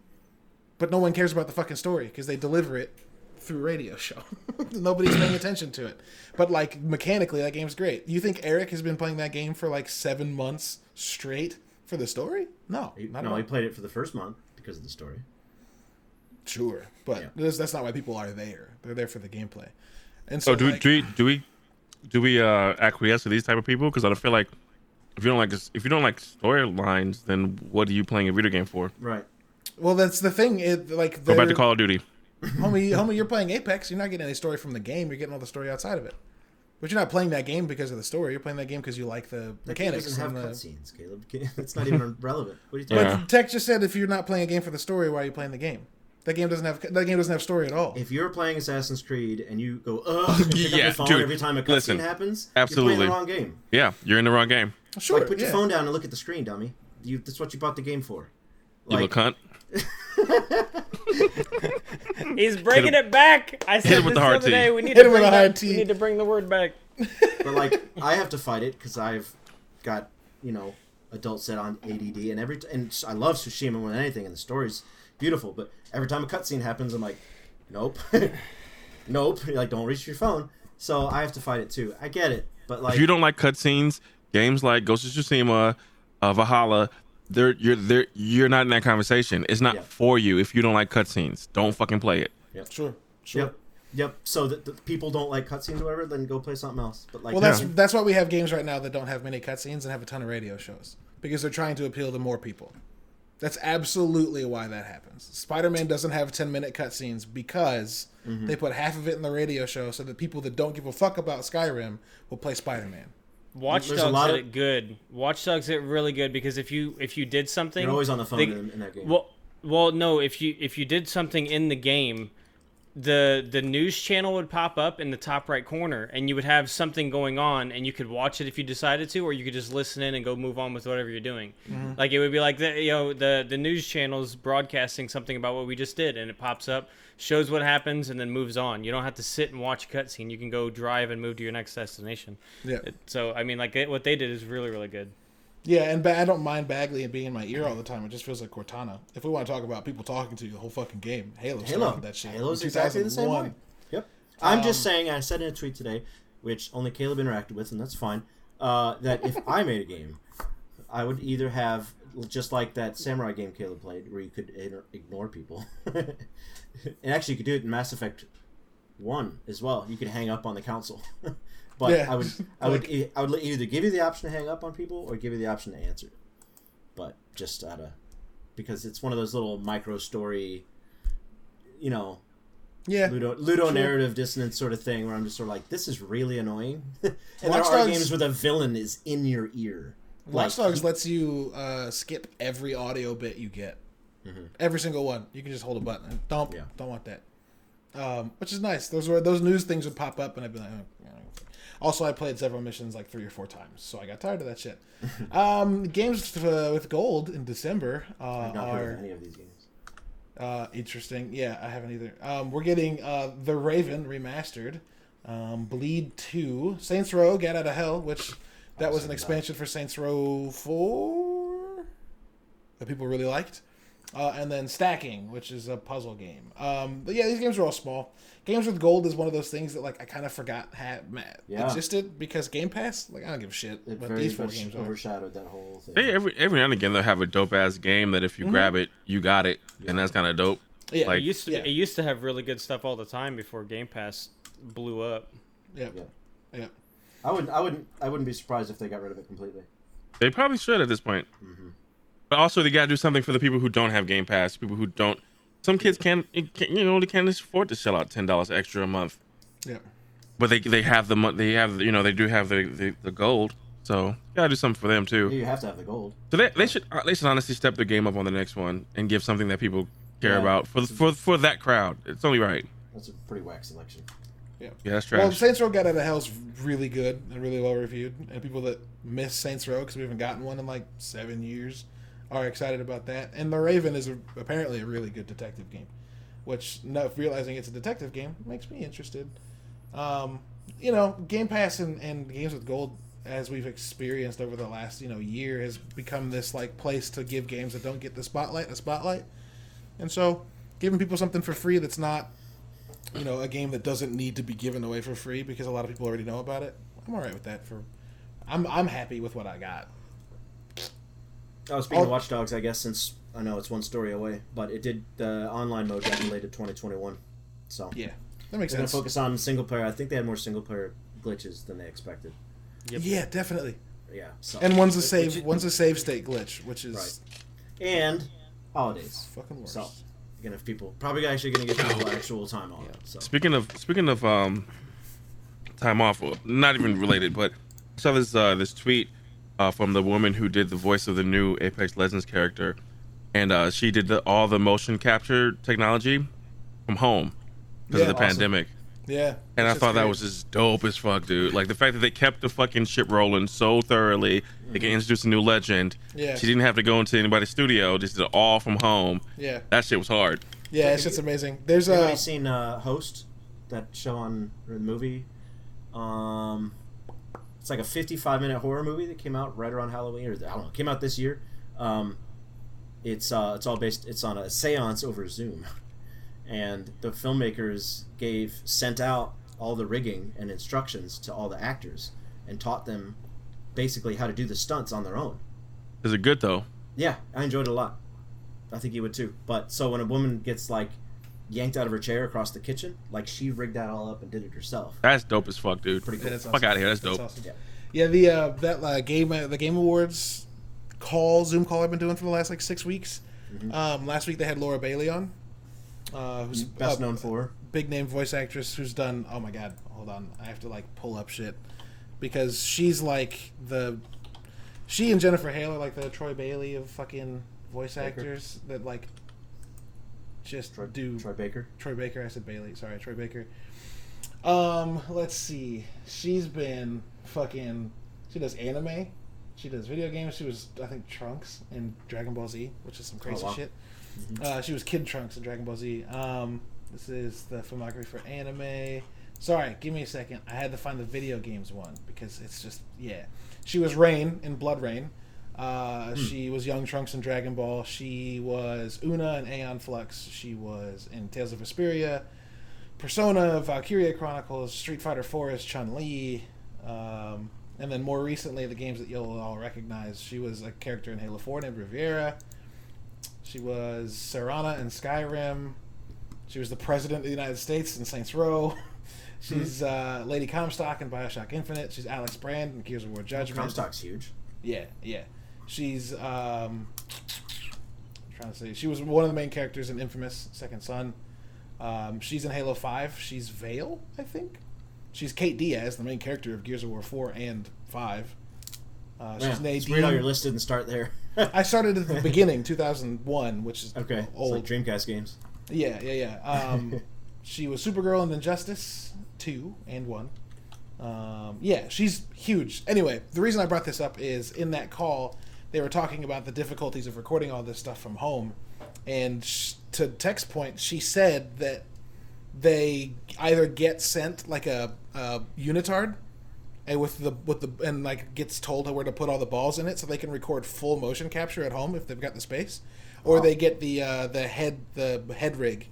but no one cares about the fucking story because they deliver it through radio show. (laughs) Nobody's paying attention to it. But like mechanically, that game's great. You think Eric has been playing that game for like seven months straight for the story? No, He- no, he played it for the first month because of the story. Sure, but Yeah. that's, that's not why people are there. They're there for the gameplay. And so, So do like, do we, do we do we uh acquiesce to these type of people? Because I don't feel like if you don't like if you don't like storylines, then what are you playing a video game for? Right. well, that's the thing. It like Go back to Call of Duty. homie, homie, you're playing Apex. You're not getting any story from the game. You're getting all the story outside of it. But you're not playing that game because of the story. You're playing that game because you like the That game mechanics. doesn't have and the- cutscenes, Caleb. (laughs) It's not even relevant. What are you talking But Yeah. about? Tech just said if you're not playing a game for the story, why are you playing the game? That game doesn't have that game doesn't have story at all. If you're playing Assassin's Creed and you go, ugh, (laughs) and Yeah, dude, every time a cutscene happens, absolutely. you're playing the wrong game. Yeah, you're in the wrong game. sure, like, put your phone down and look at the screen, dummy. You, that's what you bought the game for. You Like, little cunt. (laughs) (laughs) He's bringing it back. I hit said him with this the hard other T. day. We need Hit to him with bring a hard back, T. We need to bring the word back. (laughs) but like, I have to fight it because I've got you know adult set on ADD, and every t- and I love Tsushima more than anything, and the story's beautiful. But every time a cutscene happens, I'm like, nope, (laughs) nope. You're like, don't reach your phone. So I have to fight it too. I get it, but like, if you don't like cutscenes, games like Ghost of Tsushima, uh, Valhalla, they're you're they're you're not in that conversation. It's not Yeah. for you if you don't like cutscenes. Don't fucking play it. Yeah, Sure, sure. Yep. Yep. So that the people don't like cutscenes or whatever, then go play something else. But like, Well, that's Yeah. that's why we have games right now that don't have many cutscenes and have a ton of radio shows because they're trying to appeal to more people. That's absolutely why that happens. Spider-Man doesn't have 10-minute cutscenes because Mm-hmm. they put half of it in the radio show so that people that don't give a fuck about Skyrim will play Spider-Man. Watch There's Dogs did of- it good. Watch Dogs did it really good because if you if you did something, you're always on the phone they- in, in that game. Well, well, no. If you if you did something in the game, the the news channel would pop up in the top right corner, and you would have something going on, and you could watch it if you decided to, or you could just listen in and go move on with whatever you're doing. Mm-hmm. Like it would be like the you know the the news channel's broadcasting something about what we just did, and it pops up, shows what happens, and then moves on. You don't have to sit and watch a cutscene. You can go drive and move to your next destination. Yeah. So I mean, like it, what they did is really really good. Yeah, and ba- I don't mind Bagley and being in my ear all the time. It just feels like Cortana. If we want to talk about people talking to you the whole fucking game, Halo, Halo. that shit. Halo's exactly the same 2001. way. Yep. I'm Um, just saying. I said in a tweet today, which only Caleb interacted with, and that's fine. Uh, that if I made a game, I would either have just like that samurai game Caleb played, where you could ig- ignore people, (laughs) and actually you could do it in Mass Effect One as well. You could hang up on the council. (laughs) but Yeah. I would, (laughs) I would, I would either give you the option to hang up on people or give you the option to answer. But just out of because it's one of those little micro story, you know, Yeah, ludo, ludo Sure. narrative dissonance sort of thing where I'm just sort of like, this is really annoying. (laughs) and there Watch are Dogs- games where the villain is in your ear. Watch Like, Dogs lets you uh, skip every audio bit you get. Every single one. You can just hold a button. Don't Yeah. don't want that. Um, which is nice. Those were those news things would pop up, and I'd be like. Oh. Also, I played several missions like three or four times, so I got tired of that shit. (laughs) um, games uh, with gold in December uh, I've not heard are any of these games. uh, interesting. Yeah, I haven't either. Um, we're getting uh, The Raven remastered, um, Bleed Two, Saints Row, Get Out of Hell, which that was an expansion for Saints Row Four that people really liked, uh, and then Stacking, which is a puzzle game. Um, but yeah, these games are all small. Games with gold is one of those things that like I kind of forgot had Yeah. existed because Game Pass. Like I don't give a shit. It But very these four much games are. overshadowed that whole thing. Hey, every every now and again they'll have a dope ass game that if you mm-hmm. grab it, you got it, and that's kind of dope. Yeah, like- It used to Yeah. it used to have really good stuff all the time before Game Pass blew up. yeah, Yeah. yeah. I wouldn't, I wouldn't, I wouldn't be surprised if they got rid of it completely. They probably should at this point. Mm-hmm. But also, they gotta do something for the people who don't have Game Pass. People who don't. Some kids can't, can't you know, they can't afford to shell out ten dollars extra a month. yeah. But they they have the mon- they have you know they do have the the, the gold. So you gotta do something for them too. You have to have the gold. So they, they should uh, they should honestly step their game up on the next one and give something that people care Yeah. about for for for that crowd. It's only right. That's a pretty whack selection. Yeah. Yeah, that's Well. Saints Row Get Out of Hell's really good and really well reviewed, and people that miss Saints Row because we haven't gotten one in like seven years are excited about that. And The Raven is a, apparently a really good detective game, which realizing it's a detective game makes me interested. Um, you know, Game Pass and, and games with gold, as we've experienced over the last you know year, has become this like place to give games that don't get the spotlight a spotlight, and so giving people something for free that's not you know, a game that doesn't need to be given away for free because a lot of people already know about it. I'm all right with that. For, I'm I'm happy with what I got. Oh, speaking of I'll- Watch Dogs, I guess since I know it's one story away, but it did the online mode got delayed to 2021. So Yeah, that makes they're gonna sense. focus on single player. I think they had more single player glitches than they expected. Yep. Yeah, definitely. Yeah. So And one's a save which- one's a save state glitch, which is Right. and holidays. fucking worse. So you're gonna have people probably actually gonna get people actual time off. it. So Speaking of speaking of um, time off, well, not even related, but I saw this uh, this tweet uh, from the woman who did the voice of the new Apex Legends character, and uh, she did the, all the motion capture technology from home because Yeah, of the awesome. pandemic. Yeah, And I that's thought that was just dope as fuck, dude. Like the fact that they kept the fucking ship rolling so thoroughly. They can introduce a new legend. Yeah. She didn't have to go into anybody's studio. Just did it all from home. yeah, That shit was hard. yeah. It's just amazing. There's a Anybody seen uh, Host? That show on or the movie. Um, it's like a 55 minute horror movie that came out right around Halloween, or I don't know, came out this year. Um, it's uh, it's all based. It's on a séance over Zoom, (laughs) and the filmmakers gave sent out all the rigging and instructions to all the actors and taught them basically how to do the stunts on their own. Is it good though? Yeah, I enjoyed it a lot. I think you would too. But so when a woman gets like yanked out of her chair across the kitchen, like she rigged that all up and did it herself. That's dope as fuck, dude. Pretty Yeah, cool. that's Fuck awesome. outta here, that's dope. awesome. Yeah. Yeah, the uh, that uh, game uh, the Game Awards call Zoom call I've been doing for the last like six weeks. Um, last week they had Laura Bailey on, uh, who's Mm-hmm. Best a known for. big name voice actress who's done. Oh my god, hold on, I have to like pull up shit because she's like the she and Jennifer Hale are like the Troy Bailey of fucking voice Baker. actors that like just Troy, do Troy Baker. Troy Baker. I said Bailey. Sorry, Troy Baker. Um, let's see. She's been fucking. She does anime. She does video games. She was, I think, Trunks in Dragon Ball Z, which is some crazy wow. shit. Uh, she was Kid Trunks in Dragon Ball Z. Um, this is the filmography for anime. Sorry, give me a second. I had to find the video games one because it's just yeah. She was Rain in BloodRayne. Uh, She was Young Trunks in Dragon Ball. She was Una in Aeon Flux. She was in Tales of Vesperia, Persona, Valkyria Chronicles, Street Fighter 4 as Chun Li, um, and then more recently the games that you'll all recognize. She was a character in Halo 4 named Riviera. She was Serana in Skyrim. She was the president of the United States in Saints Row. (laughs) She's uh, Lady Comstock in Bioshock Infinite. She's Alex Brand in Gears of War Judgment. Comstock's huge. Yeah, yeah. She's um I'm trying to say she was one of the main characters in Infamous Second Son. Um, she's in Halo Five. She's Vale, I think. She's Kate Diaz, the main character of Gears of War Four and Five. Uh, Yeah, she's it's weird how you're Nadine. listed and start there. (laughs) I started at the beginning, 2001, which is okay, old. like Dreamcast games. Yeah, yeah, yeah. Um, (laughs) she was Supergirl in Injustice two and one. Um, yeah, she's huge. Anyway, the reason I brought this up is in that call they were talking about the difficulties of recording all this stuff from home, and sh- to text point, she said that they either get sent like a, a unitard and with the with the and like gets told where to put all the balls in it so they can record full motion capture at home if they've got the space or Wow. they get the uh, the head the head rig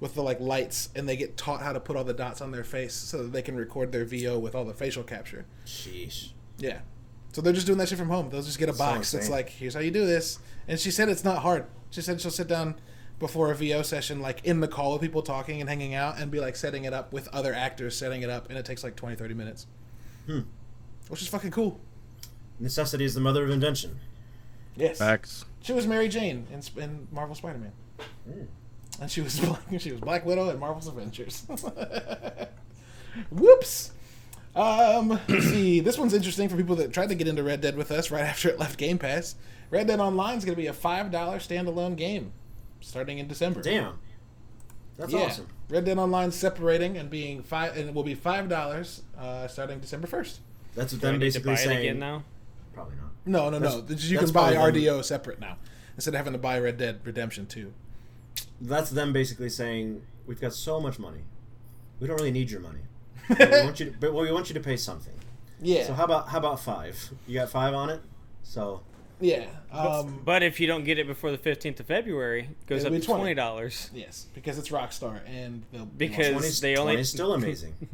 with the like lights and they get taught how to put all the dots on their face so that they can record their VO with all the facial capture. Sheesh. Yeah. So they're just doing that shit from home. They'll just get a box that's insane. like, here's how you do this. And she said it's not hard. She said she'll sit down before a VO session, like in the call with people talking and hanging out, and be like setting it up with other actors setting it up, and it takes like 20, 30 minutes. Hmm. Which is fucking cool. Necessity is the mother of invention. Yes. Facts. She was Mary Jane in, in Marvel Spider Man. Hmm. And she was (laughs) she was Black Widow in Marvel's Avengers. (laughs) Whoops. Um, (clears throat) let's see. This one's interesting for people that tried to get into Red Dead with us (laughs) right after it left Game Pass. Red Dead Online is going to be a five dollar standalone game. starting in December. Damn, that's yeah. awesome. Red Dead Online separating and being five, and it will be five dollars uh, starting December first. That's what Do I them to basically buy it saying. again now? Probably not. No, no, no. That's- You can buy probably them- RDO separate now instead of having to buy Red Dead Redemption two. That's them basically saying we've got so much money, we don't really need your money. But we want you, to, but we want you to pay something. Yeah, So how about how about five? You got five on it. So yeah. Um, But if you don't get it before the 15th of February, it goes up to 20. $20. yes, because it's Rockstar and they'll Because- 20's, they only- 20's still amazing. (laughs)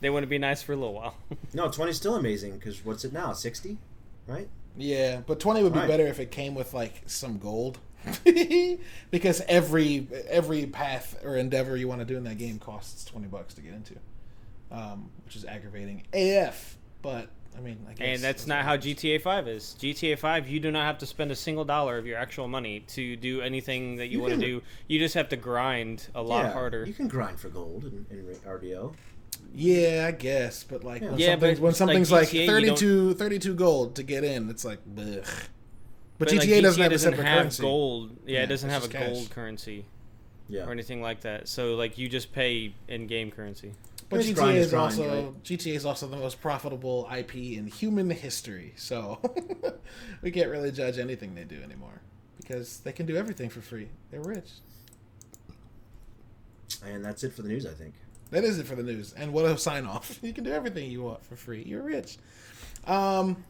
They want to be nice for a little while. no, 20's still amazing because what's it now? Sixty, right? Yeah, but twenty would be Right. better if it came with like some gold, (laughs) because every every path or endeavor you want to do in that game costs twenty bucks to get into, um, which is aggravating AF. But I mean, I guess And that's not how GTA 5 is. GTA 5, you do not have to spend a single dollar of your actual money to do anything that you, You want to do. You just have to grind a lot yeah, harder. You can grind for gold in, in RDO. Yeah, I guess, but like when Yeah. Yeah, something's, but when like something's like, GTA, you 32, 32 gold to get in, it's like, blech. But, like, GTA doesn't have a doesn't separate have currency. gold. Yeah, Yeah, it doesn't have a cash. gold currency Yeah. or anything like that. So like you just pay in-game currency. But It's GTA grind is is grind, also right? GTA is also the most profitable IP in human history. So (laughs) we can't really judge anything they do anymore because they can do everything for free. They're rich. And that's it for the news, I think. That is it for the news. And what a sign off. (laughs) You can do everything you want for free. You're rich. Um,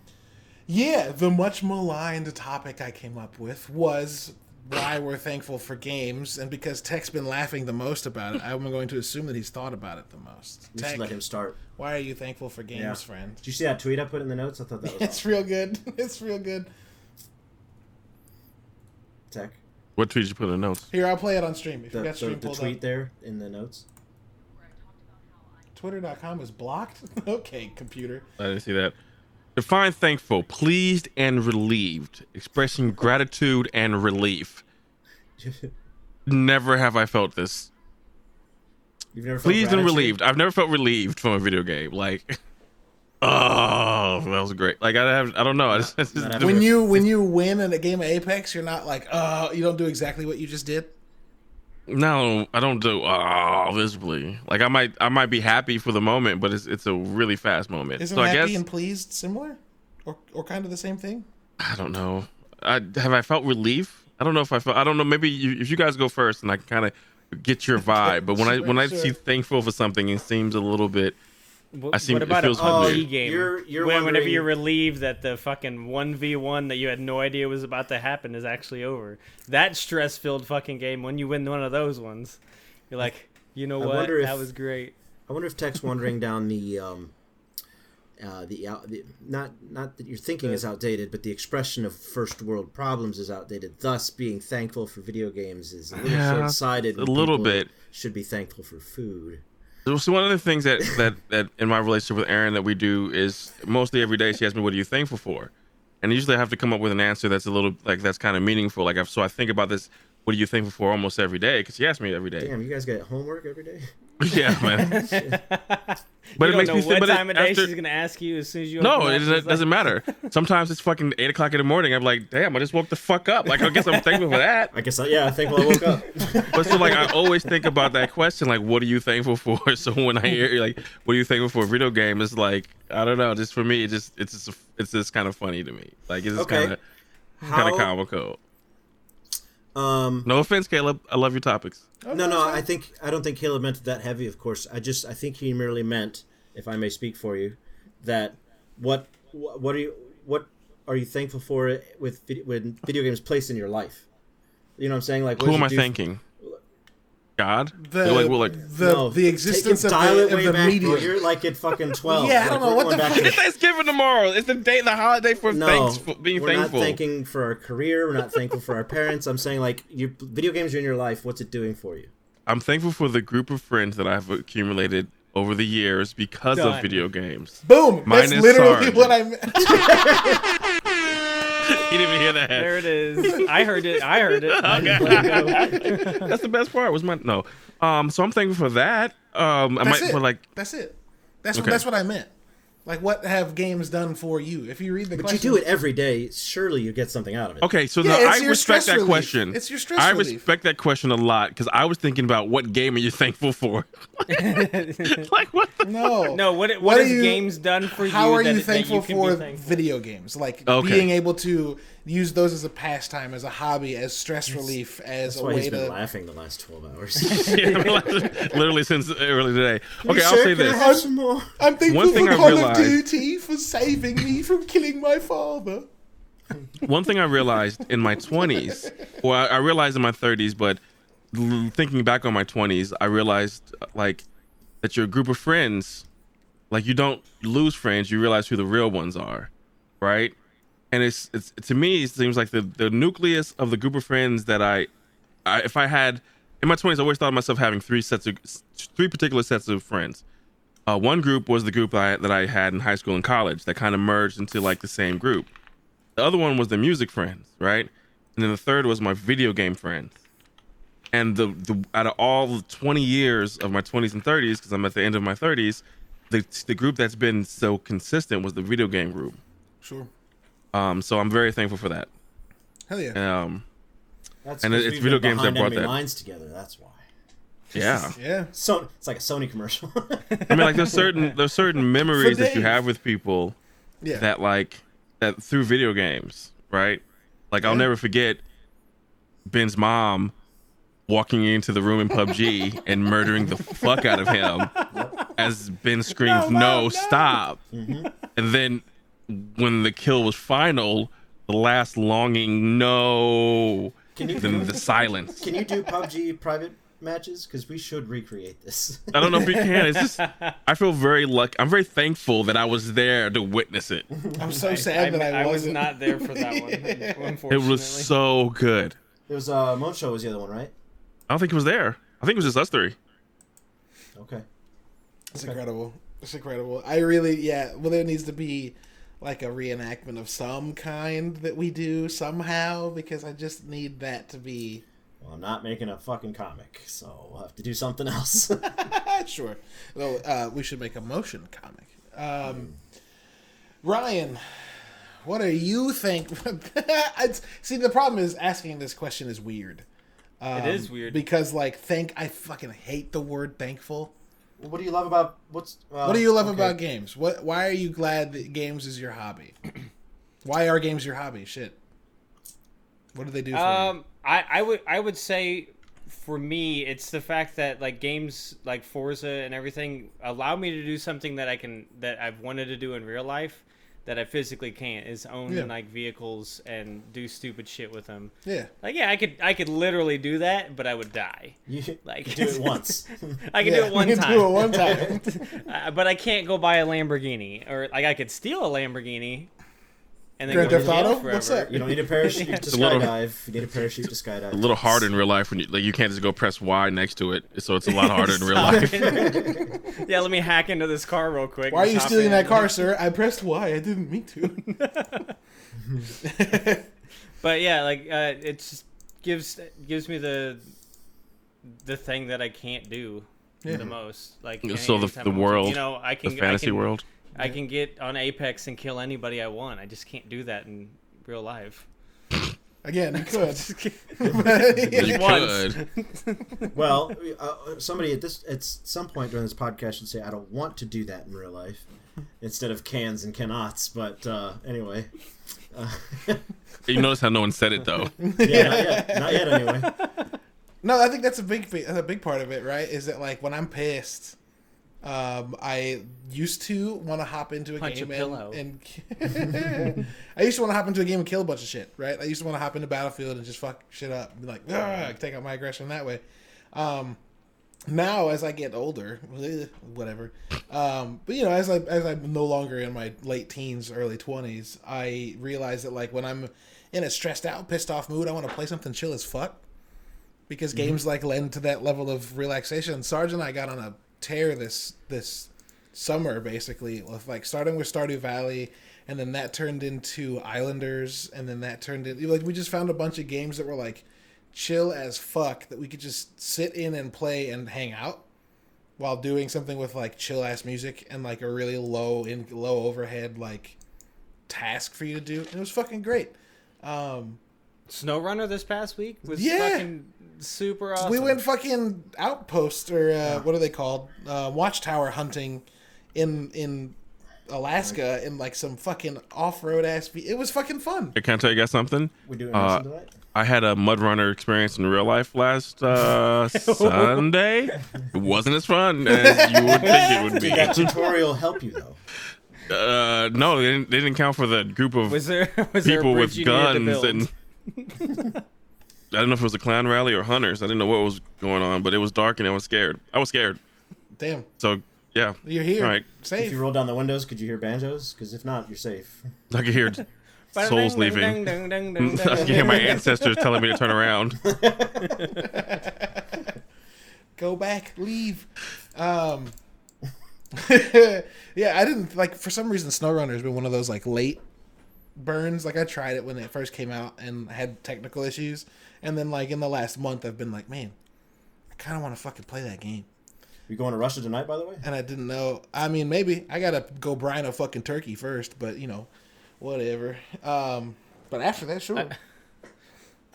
yeah, the much maligned topic I came up with was why we're thankful for games. And because Tech's been laughing the most about it, I'm going to assume that he's thought about it the most. We Tech, should let him start. why are you thankful for games, Yeah. friend? Did you see that tweet I put in the notes? I thought that (laughs) was It's awesome. real good. (laughs) It's real good. Tech. What tweet did you put in the notes? Here, I'll play it on stream. If The, you got the, stream the pulled tweet up. there in the notes. Twitter.com is blocked? (laughs) okay, computer. I didn't see that. Define thankful, pleased and relieved, expressing gratitude and relief. Never have I felt this. You've never felt Pleased and relieved. I've never felt relieved from a video game. Like, (laughs) oh, that was great. Like I have, I don't know. I just, (laughs) it's just not different. When you when you win in a game of Apex, you're not like, oh, you don't do exactly what you just did. No, I don't do oh visibly. Like I might, I might be happy for the moment, but it's it's a really fast moment. Isn't so I happy guess and pleased similar, or or kind of the same thing? I don't know. I have I felt relief. I don't know if I felt. I don't know. Maybe you, if you guys go first, and I can kind of get your vibe. But when I Sure, (laughs) when I see thankful for something, it seems a little bit. What, I seem- what it about feels an PUBG weird. game? You're- you're when, whenever you're relieved that the fucking one v one that you had no idea was about to happen is actually over. That stress filled fucking game. When you win one of those ones, you're like, you know I what? wonder if- that was great. I wonder if Tech's wandering down the um, uh, the, out, the not not that your thinking is outdated, but the expression of first world problems is outdated. Thus, being thankful for video games is a little Yeah, short sighted. a little bit. Should be thankful for food. So one of the things that that that in my relationship with Erin that we do is mostly every day she asks me, "What are you thankful for?" And usually I have to come up with an answer that's a little like that's kind of meaningful. Like I've, so I think about this. What are you thankful for almost every day? Because she asks me every day. Damn, you guys get homework every day. (laughs) (laughs) yeah, man. (laughs) (laughs) But it makes don't me know think- what but it- time of day after- she's gonna ask you as soon as you. No, open it doesn't, like- doesn't matter. Sometimes it's fucking eight o'clock in the morning. I'm like, damn, I just woke the fuck up. Like, I guess I'm thankful for that. I guess I, yeah, thankful I woke up. But so, like, I always think about that question, like, what are you thankful for? So when I hear like, what are you thankful for? A video game is like, I don't know. Just for me, it just it's just it's just kind of funny to me. Like, it's just Okay. kind of kind of comical. Um, No offense, Caleb. I love your topics. no, no, I think I don't think Caleb meant it that heavy. Of course, I just I think he merely meant, if I may speak for you, that what what, what are you what are you thankful for with vid- when video games placed in your life? You know what I'm saying? Like, what Who am I do- thanking? God. The like, well, like, the, No, the existence of the, of the back, media. You're like at fucking (laughs) twelve. Yeah, I don't know, what the fuck- to- it's Thanksgiving tomorrow. It's the day, the holiday for No, thanks, being we're thankful. not thanking for our career. We're not thankful for our parents. I'm saying like, your video games are in your life. What's it doing for you? I'm thankful for the group of friends that I've accumulated over the years because Done. of video games. Boom! Mine That's literally Sarge. what I meant. (laughs) (laughs) (laughs) you didn't even hear that. There it is. I heard it. I heard it. (laughs) I just let it go. (laughs) That's the best part. Was my no. Um, so I'm thankful for that. Um, I That's might it. like That's it. That's Okay. what that's what I meant. Like, what have games done for you? If you read the But question, you do it every day. Surely you get something out of it. Okay, so Yeah, now I respect that relief. question. It's your stress I relief. respect that question a lot because I was thinking about what game are you thankful for? (laughs) (laughs) like what? The No, (laughs) No, what what, What has you- games done for How you? How are that, you that thankful can for thankful? video games? Like Okay. being able to use those as a pastime, as a hobby, as stress relief, as That's a why way he's been to. laughing the last twelve hours. (laughs) Yeah, I mean, like, literally since early today. Okay, I'll say this. Have some more? I'm thankful One thing for I Call realized- of Duty for saving me from killing my father. One thing I realized in my 20s, well, I I realized in my 30s, but thinking back on my 20s, I realized uh, like that your group of friends, like you don't lose friends, you realize who the real ones are, right? And it's it's to me it seems like the the nucleus of the group of friends that I, I if I had in my 20s, I always thought of myself having three sets of three particular sets of friends. Uh, one group was the group that I, that I had in high school and college that kind of merged into like the same group. The other one was the music friends, right? And then the third was my video game friends. And the, the out of all the 20 years of my 20s and 30s, because I'm at the end of my 30s, the the group that's been so consistent was the video game group. Sure. Um, so I'm very thankful for that. Hell yeah. Um, That's And 'cause it's video games that brought that. lines together. That's why. yeah. (laughs) yeah. So it's like a Sony commercial. (laughs) I mean, like there's certain (laughs) there's certain memories that you have with people Yeah. that like that through video games, right? Like I'll Yeah. never forget Ben's mom walking into the room in PUBG and murdering the fuck out of him as Ben screams, No, "No, Mom, no." stop!" And then when the kill was final, the last longing, "No!" Can you Then the silence. can you do PUBG private matches? Because we should recreate this. I don't know if we can. It's just (laughs) I feel very lucky. I'm very thankful that I was there to witness it. I'm so sad that I, I was wasn't. there for that one. (laughs) It was so good. it was uh, Moncho was the other one, right? I don't think it was there. I think it was just us three. Okay. It's incredible. It's incredible. I really, yeah. Well, there needs to be like a reenactment of some kind that we do somehow because I just need that to be. Well, I'm not making a fucking comic, so we'll have to do something else. (laughs) sure. Well, uh, we should make a motion comic. Um, Ryan, what do you think? (laughs) See, the problem is asking this question is weird. Um, It is weird. because, like, thank. I fucking hate the word thankful. What do you love about what's? Well, What do you love okay. about games? What? Why are you glad that games is your hobby? (clears throat) why are games your hobby? Shit. What do they do for you? Um, I, I would I would say for me it's the fact that like games like Forza and everything allow me to do something that I can that I've wanted to do in real life that I physically can't is own Yeah. like vehicles and do stupid shit with them. Yeah. Like yeah, I could I could literally do that, but I would die. (laughs) You (laughs) Like- like do it (laughs) once. I can Yeah, do it one you can time. Do it one time. Uh, but I can't go buy a Lamborghini or like I could steal a Lamborghini and then Grand go to Theft jail Auto? forever. What's up? You don't need a parachute (laughs) to a little- skydive. You need a parachute to skydive. A little hard in real life when you like you can't just go press Y next to it, so it's a lot (laughs) harder in real life. (laughs) yeah, let me hack into this car real quick. Why are you stealing in. that car, sir? I pressed Y. I didn't mean to. But yeah, like uh, it just gives gives me the the thing that I can't do Yeah. the most. Like So the- the I want to. world, you know, I The fantasy I can, world. I can get on Apex and kill anybody I want. I just can't do that in real life. Again, you (laughs) could. (laughs) You could. (laughs) Well, uh, somebody at this at some point during this podcast should say, "I don't want to do that in real life," instead of cans and cannots. But uh, anyway, uh, You notice how no one said it though. yeah, not yet. Not yet. Anyway, No, I think that's a big, big- a big part of it, right? Is that like when I'm pissed, um, I used to want to hop into a Punch game pillow. and, and (laughs) I used to want to hop into a game and kill a bunch of shit, right? I used to want to hop into Battlefield and just fuck shit up, and be like, take out my aggression that way. Um, now, as I get older, whatever. Um, but you know, as I as I'm no longer in my late teens, early twenties, I realize that like when I'm in a stressed out, pissed off mood, I want to play something chill as fuck because games like lend to that level of relaxation. Sarge and I got on a tear this this summer basically with like starting with Stardew Valley and then that turned into Islanders and then that turned into like we just found a bunch of games that were like chill as fuck that we could just sit in and play and hang out while doing something with like chill ass music and like a really low in low overhead like task for you to do. And it was fucking great. Um, Snow Runner this past week was Yeah. fucking super awesome. We went fucking outpost or uh, what are they called? Uh, watchtower hunting in in Alaska in like some fucking off road ass. Be- it was fucking fun. I can't tell you guys something. We doing Uh, wrestling tonight? I had a mud runner experience in real life last uh, (laughs) Sunday. It wasn't as fun as you would think it would (laughs) Did that be. tutorial help you though? Uh, no, they didn't, they didn't count for the group of Was there (laughs) was people bridge with you needed to guns and I don't know if it was a clan rally or hunters. I didn't know what was going on, but it was dark and I was scared. I was scared. Damn, So yeah, you're here. All right. If Safe. you roll down the windows, could you hear banjos? Because if not, you're safe. I could hear (laughs) souls leaving. (laughs) I could hear my ancestors telling me to turn around. (laughs) Go back, leave. Um, yeah, I didn't like for some reason SnowRunner has been one of those like late burns. Like I tried it when it first came out and had technical issues, and then like in the last month I've been like, man, I kind of want to fucking play that game. We going to Russia tonight, by the way? And I didn't know. I mean, maybe I gotta go brine a fucking turkey first, but you know, whatever. Um, but after that, sure.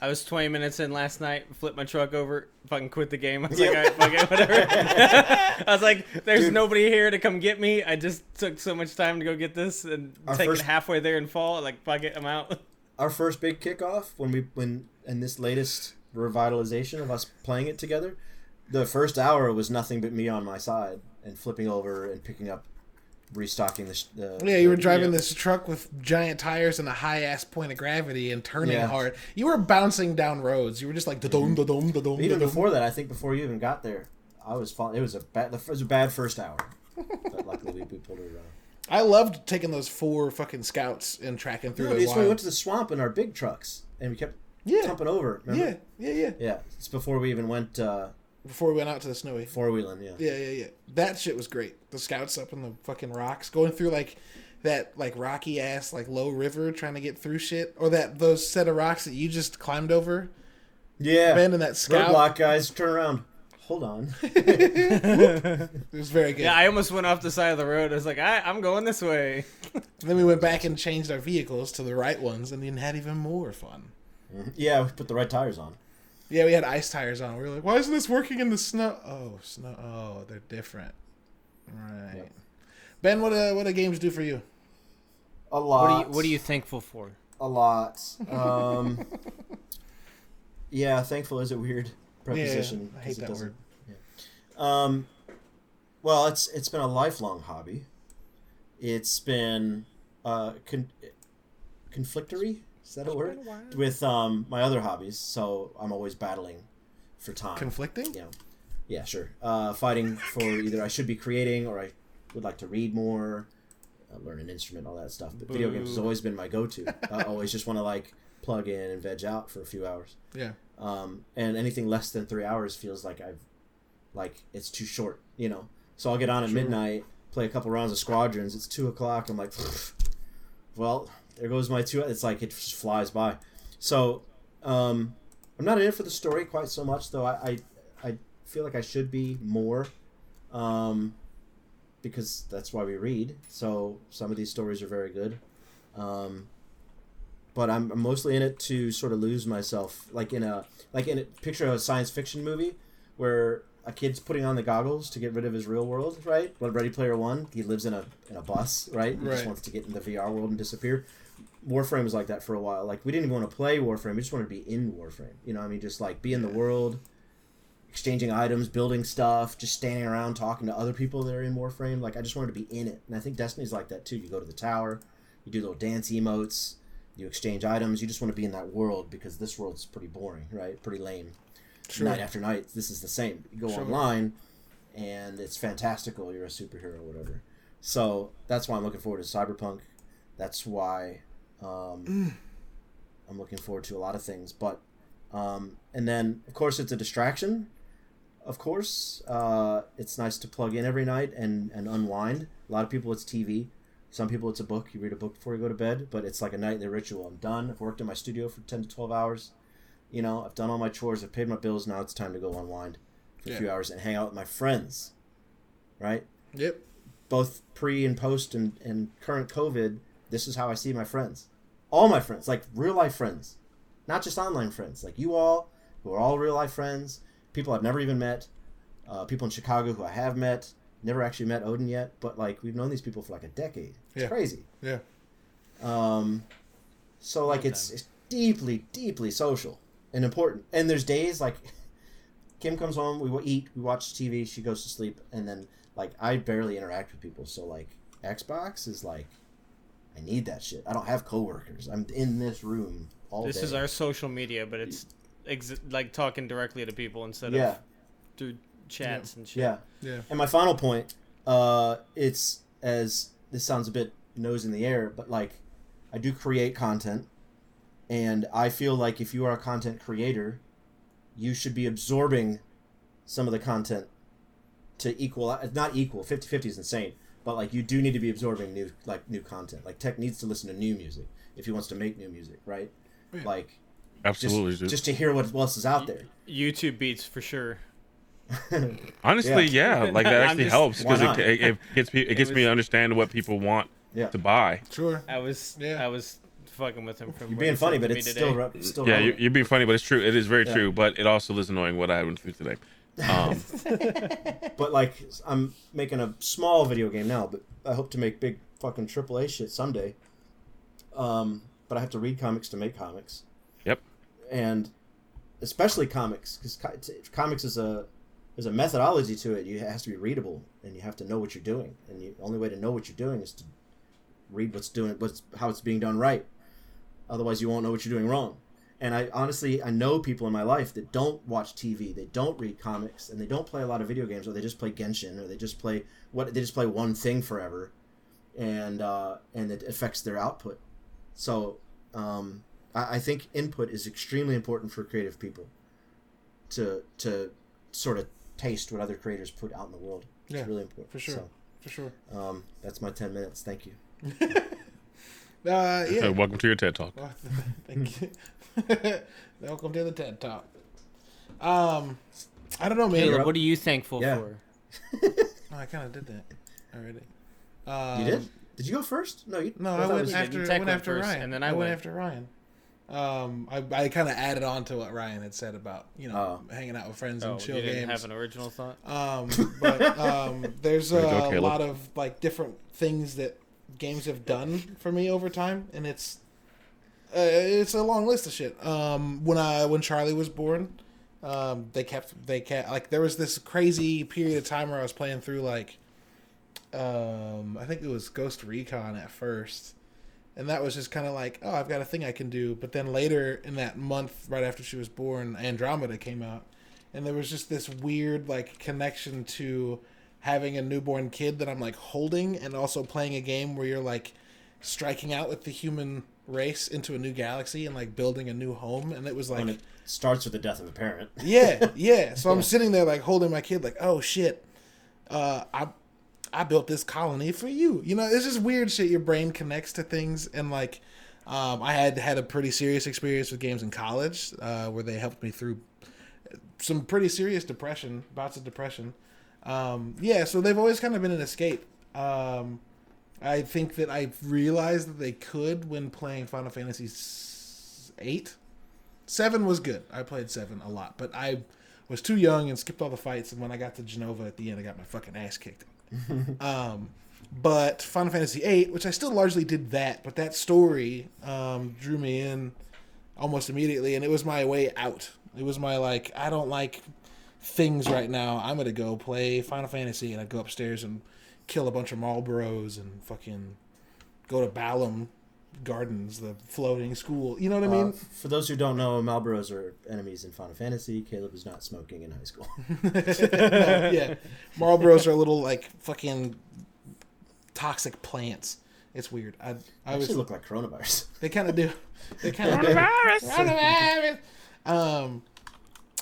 I was 20 minutes in last night, flipped my truck over, fucking quit the game. I was like, all right, fuck it, whatever. (laughs) I was like, there's Dude. nobody here to come get me. I just took so much time to go get this and Our take first- it halfway there and fall. Like, fuck it, I'm out. Our first big kickoff when we when in this latest revitalization of us playing it together, the first hour was nothing but me on my side and flipping over and picking up, restocking the. the Yeah, you were the- driving yeah. this truck with giant tires and a high ass point of gravity and turning Yeah. hard. You were bouncing down roads. You were just like da dum mm-hmm. da dum da dum. Even before that, I think before you even got there, I was falling. It was a bad. It was a bad first hour, (laughs) but luckily we, we pulled it around. I loved taking those four fucking scouts and tracking through No, it's when we went to the swamp in our big trucks and we kept Yeah, tumping over. yeah, Remember? yeah, yeah. Yeah, it's before we even went uh, Before we went out to the snowy. four wheeling. Yeah. Yeah, yeah, yeah. That shit was great. The scouts up in the fucking rocks, going through like that like rocky ass like low river, trying to get through shit, or that those set of rocks that you just climbed over. Yeah. Abandon that scout. Roadblock guys, turn around. Hold on. (laughs) It was very good. Yeah, I almost went off the side of the road. I was like, I, I'm going this way. (laughs) then we went back and changed our vehicles to the right ones, and then had even more fun. Yeah, we put the right tires on. Yeah, we had ice tires on. We were like, why isn't this working in the snow? Oh, snow. Oh, they're different. Right. Yep. Ben, what uh, what do games do for you? A What lot. are you What are you thankful for? A lot. Um, yeah, thankful is a weird preposition. Yeah, I hate 'cause it that doesn't- word. Um, well, it's it's been a lifelong hobby. It's been uh, con- conflictory. Is that a word? With um, my other hobbies, so I'm always battling for time. Conflicting? you know, yeah, sure. Uh, fighting for either I should be creating or I would like to read more, uh, learn an instrument, all that stuff. But video games has always been my go-to. I always just want to like plug in and veg out for a few hours. Yeah. Um, and anything less than three hours feels like I've like it's too short, you know. So I'll get on at Sure. midnight, play a couple rounds of squadrons. It's two o'clock. I'm like, well, there goes my two. It's like it just flies by. So um, I'm not in it for the story quite so much, though. I I, I feel like I should be more, um, because that's why we read. So some of these stories are very good. Um, but I'm I'm mostly in it to sort of lose myself, like in a like in a picture of a science fiction movie where a kid's putting on the goggles to get rid of his real world, right? Like Ready Player One, he lives in a in a bus, right? He Right. just wants to get in the VR world and disappear. Warframe was like that for a while. Like we didn't even want to play Warframe; we just wanted to be in Warframe. You know, what I mean, just like be in the world, exchanging items, building stuff, just standing around talking to other people that are in Warframe. Like I just wanted to be in it, and I think Destiny's like that too. You go to the tower, you do little dance emotes, you exchange items. You just want to be in that world because this world's pretty boring, right? Pretty lame. Sure. Night after night, this is the same. You go Sure. online, and it's fantastical. You're a superhero, or whatever. So that's why I'm looking forward to Cyberpunk. That's why um, I'm looking forward to a lot of things. But um, and then of course it's a distraction. Of course, uh, it's nice to plug in every night and and unwind. A lot of people it's TV. Some people it's a book. You read a book before you go to bed, but it's like a nightly ritual. I'm done. I've worked in my studio for ten to twelve hours. You know, I've done all my chores. I've paid my bills. Now it's time to go unwind for a few hours and hang out with my friends. right? Yep. Both pre and post and, and current COVID, this is how I see my friends. All my friends, like real life friends, not just online friends, like you all, who are all real life friends, people I've never even met, uh, people in Chicago who I have met, never actually met Odin yet, but like we've known these people for like a decade. It's Yeah. crazy. Yeah. Um, so like it's, it's deeply, deeply social and important. And there's days like Kim comes home, we wa- eat, we watch TV, she goes to sleep, and then like I barely interact with people. So like Xbox is like I need that shit. I don't have coworkers. I'm in this room all This day. is our social media, but it's ex- like talking directly to people instead yeah, of through chats and shit. yeah. Yeah. And my final point, uh, it's as this sounds a bit nose in the air, but like I do create content, and I feel like if you are a content creator, you should be absorbing some of the content to equal it's not equal 50-50 is insane but like you do need to be absorbing new like new content like tech needs to listen to new music if he wants to make new music right Yeah. like Absolutely, just, just to hear what else is out there YouTube beats for sure. (laughs) Honestly, yeah, like that (laughs) actually just- helps because it, it, it gets me it gets me was- to understand what people want yeah to buy. Sure. I was Yeah. I was fucking with him from you're being funny but it's today. still re- still Yeah, you, relevant. you're being funny, but it's true. It is very Yeah. true, but it also is annoying what I went through today. Um, (laughs) But like, I'm making a small video game now, but I hope to make big fucking AAA shit someday. Um, but I have to read comics to make comics, yep. and especially comics, because co- t- comics is a there's a methodology to it. You it has to be readable, and you have to know what you're doing. And the only way to know what you're doing is to read what's doing, what's how it's being done right. Otherwise, you won't know what you're doing wrong. And I honestly, I know people in my life that don't watch TV, they don't read comics, and they don't play a lot of video games, or they just play Genshin, or they just play what they just play one thing forever, and uh, and it affects their output. So um, I, I think input is extremely important for creative people to to sort of taste what other creators put out in the world. It's Yeah, really important for sure. For sure. Um, that's my ten minutes. Thank you. (laughs) Uh, yeah. So (laughs) welcome to your TED talk. (laughs) Thank you. (laughs) Welcome to the TED Talk. Um, I don't know, man. Caleb, what are you thankful Yeah. for? Oh, I kind of did that already. Um, You did? Did you go first? No, you. No, I I, went was- you did. after. I went went after first, Ryan, and then I went went. after Ryan. Um, I, I kind of added on to what Ryan had said about you know hanging out with friends Oh, and chill you didn't games. have an original thought. Um, but um, there's Way to go, a lot of like different things that games have done for me over time, and it's uh, it's a long list of shit. Um, when I when Charlie was born, um, they kept they kept like there was this crazy period of time where I was playing through like um, I think it was Ghost Recon at first. And that was just kind of like, oh, I've got a thing I can do. But then later in that month, right after she was born, Andromeda came out and there was just this weird like connection to having a newborn kid that I'm like holding and also playing a game where you're like striking out with the human race into a new galaxy and like building a new home. And it was like when it starts with the death of a parent. (laughs) yeah yeah. So I'm (laughs) sitting there like holding my kid like oh shit. Uh I I built this colony for you. You know it's just weird shit. Your brain connects to things and like um, I had had a pretty serious experience with games in college uh, where they helped me through some pretty serious depression, bouts of depression. Um, yeah, so they've always kind of been an escape. Um, I think that I realized that they could when playing Final Fantasy eight. Seven was good. I played seven a lot, but I was too young and skipped all the fights. And when I got to Jenova at the end, I got my fucking ass kicked. (laughs) um, but Final Fantasy VIII, which I still largely did that, but that story um, drew me in almost immediately, and it was my way out. It was my like, I don't like things right now. I'm gonna go play Final Fantasy, and I'd go upstairs and kill a bunch of Marlboros and fucking go to Balamb Gardens, the floating school. You know what I Uh, mean? for those who don't know, Marlboros are enemies in Final Fantasy. Caleb is not smoking in high school. (laughs) No, yeah, Marlboros are a little like fucking toxic plants. It's weird. I I was Actually, look like coronavirus. They kind of do. They kind of (laughs) do. Coronavirus. Um,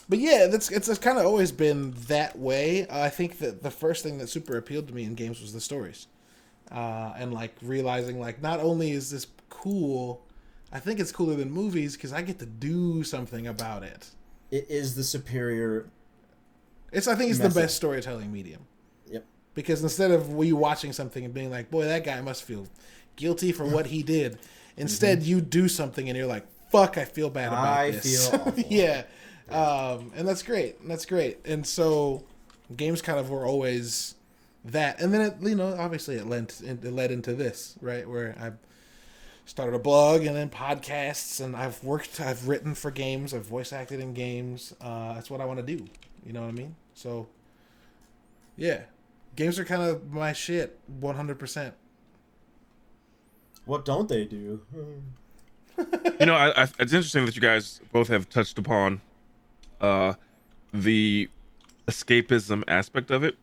but yeah, that's it's, it's kind of always been that way. Uh, I think that the first thing that super appealed to me in games was the stories, uh, and like realizing like not only is this cool, I think it's cooler than movies because I get to do something about it. It is the superior. It's I think it's Message. the best storytelling medium. Yep. because instead of you watching something and being like, "Boy, that guy must feel guilty for what he did," (laughs) instead you do something and you're like, "Fuck, I feel bad about I this." (laughs) yeah, um, and that's great. That's great. And so games kind of were always that, and then it, you know, obviously it lent it led into this right? Where I started a blog and then podcasts. And I've worked I've written for games. I've voice acted in games. Uh, that's what I want to do. You know what I mean? So yeah. Games are kind of my shit 100% What don't they do? you know, I, I, it's interesting that you guys both have touched upon uh, the escapism aspect of it.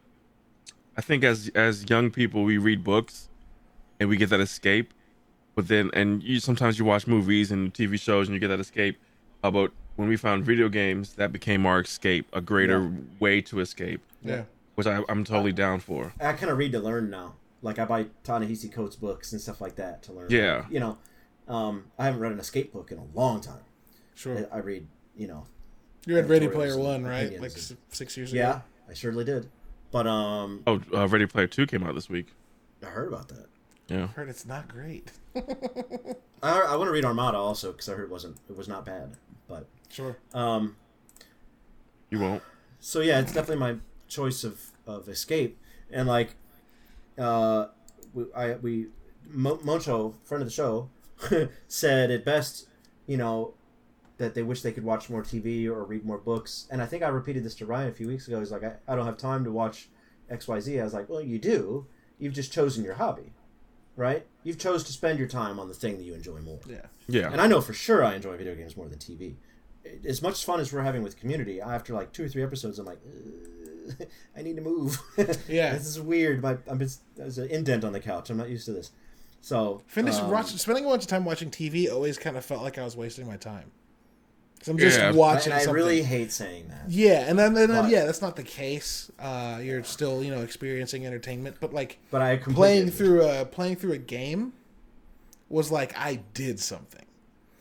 I think as as young people, we read books and we get that escape, but then and you sometimes you watch movies and TV shows and you get that escape. Uh, but when we found video games, that became our escape, a greater Yeah. way to escape, yeah which I, I'm totally down for. I kind of read to learn now. Like I buy Ta-Nehisi Coates books and stuff like that to learn. Yeah. You know, um, I haven't read an escape book in a long time. sure I, I read, you know, you had Ready Player One right like s- six years ago yeah, I surely did. But um, Oh, uh, Ready Player Two came out this week. I heard about that. Yeah, heard it's not great (laughs) I, I want to read Armada also because I heard it wasn't it was not bad. But sure um, you won't. so yeah, it's definitely my choice of, of escape. And like, uh, we, I we Mo- Moncho, friend of the show, (laughs) said it best, you know, that they wish they could watch more TV or read more books. And I think I repeated this to Ryan a few weeks ago. He's like, I, I don't have time to watch XYZ. I was like, well, you do. You've just chosen your hobby, right? You've chose to spend your time on the thing that you enjoy more. yeah Yeah, And I know for sure I enjoy video games more than TV. As much fun as we're having with community, after like two or three episodes, I'm like, (laughs) I need to move. (laughs) Yeah. this is weird. My I'm just there's an indent on the couch. I'm not used to this. So finish um, watch, spending a bunch of time watching TV always kind of felt like I was wasting my time 'Cause I'm just Yeah. watching And I something. really hate saying that. Yeah, and then, then But- yeah, that's not the case. Uh, you're still you know experiencing entertainment, but like But I playing through a playing through a game was like I did something.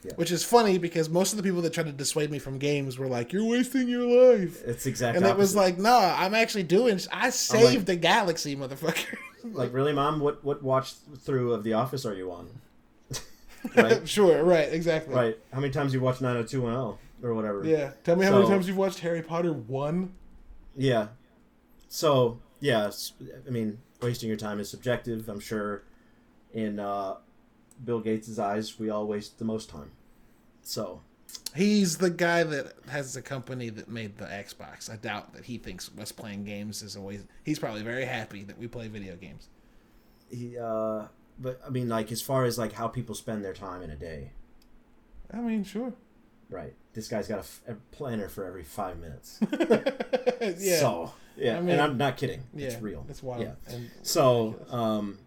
Yeah. Which is funny because most of the people that tried to dissuade me from games were like, "You're wasting your life," It's exactly. and it was like, "No, I'm actually doing. I saved the galaxy, motherfucker." (laughs) like really, mom. What what watch through of The Office are you on? (laughs) right, (laughs) sure, right, exactly. right. How many times you watched 90210 or whatever? Yeah. Tell me how many times you've watched Harry Potter one. Yeah. So yeah, I mean, wasting your time is subjective. I'm sure. In uh, Bill Gates' eyes, we all waste the most time. So He's the guy that has the company that made the Xbox. I doubt that he thinks us playing games is always. He's probably very happy that we play video games. he, uh, but I mean, like as far as like how people spend their time in a day, I mean, sure. right? This guy's got a, f- a planner for every five minutes. (laughs) yeah. So yeah, I mean- and I'm not kidding. yeah. It's real. It's wild. Yeah. And So, um,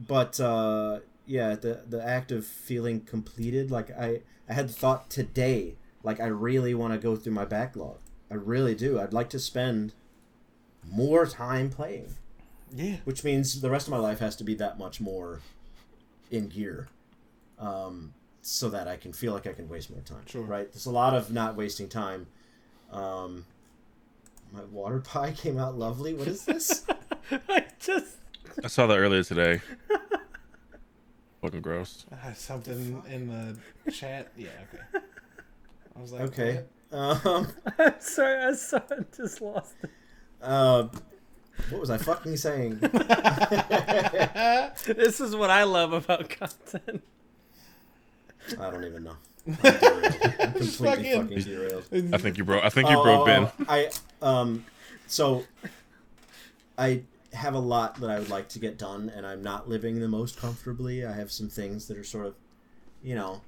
but uh, yeah, the the act of feeling completed, like I I had the thought today, like I really want to go through my backlog. I really do. I'd like to spend more time playing, yeah. which means the rest of my life has to be that much more in gear, um, so that I can feel like I can waste more time. Sure. Right. There's a lot of not wasting time. Um, my water (laughs) pie came out lovely. What is this? (laughs) I just I saw that earlier today. Fucking gross. Uh, something in the chat. Yeah. Okay. I was like, Okay. what? Um, (laughs) I'm sorry. I saw it. Just lost it. uh, what was I fucking saying? (laughs) This is what I love about content. I don't even know. (laughs) I'm. I'm completely fucking- fucking derailed. I think you broke. I think you Oh, broke oh, Ben. I um, so I have a lot that I would like to get done, and I'm not living the most comfortably. I have some things that are sort of, you know,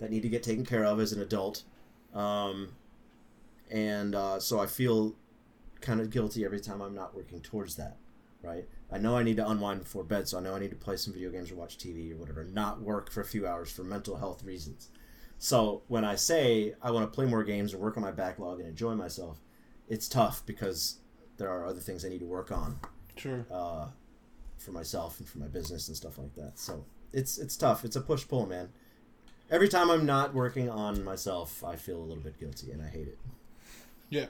that need to get taken care of as an adult, um, and uh, so I feel kind of guilty every time I'm not working towards that. Right? I know I need to unwind before bed, so I know I need to play some video games or watch TV or whatever, not work for a few hours for mental health reasons. So when I say I want to play more games and work on my backlog and enjoy myself, it's tough because there are other things I need to work on Sure. uh, for myself and for my business and stuff like that. So it's it's tough. It's a push pull, man. Every time I'm not working on myself, I feel a little bit guilty and I hate it. Yeah.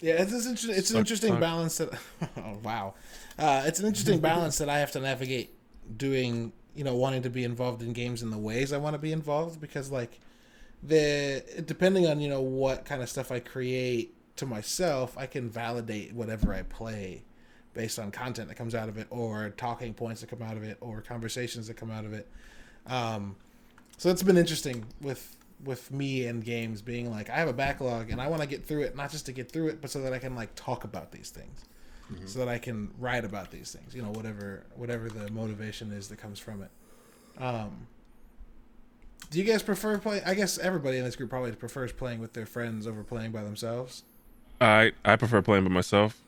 Yeah, it's, it's, inter- it's an interesting balance that. (laughs) Oh wow, uh, it's an interesting (laughs) balance that I have to navigate doing. You know, wanting to be involved in games in the ways I want to be involved because, like, the depending on you know what kind of stuff I create to myself, I can validate whatever I play based on content that comes out of it, or talking points that come out of it, or conversations that come out of it. Um, so it's been interesting with with me and games being like I have a backlog and I want to get through it not just to get through it but so that I can like talk about these things. So that I can write about these things you know whatever whatever the motivation is that comes from it. Um do you guys prefer play I guess everybody in this group probably prefers playing with their friends over playing by themselves. I I prefer playing by myself.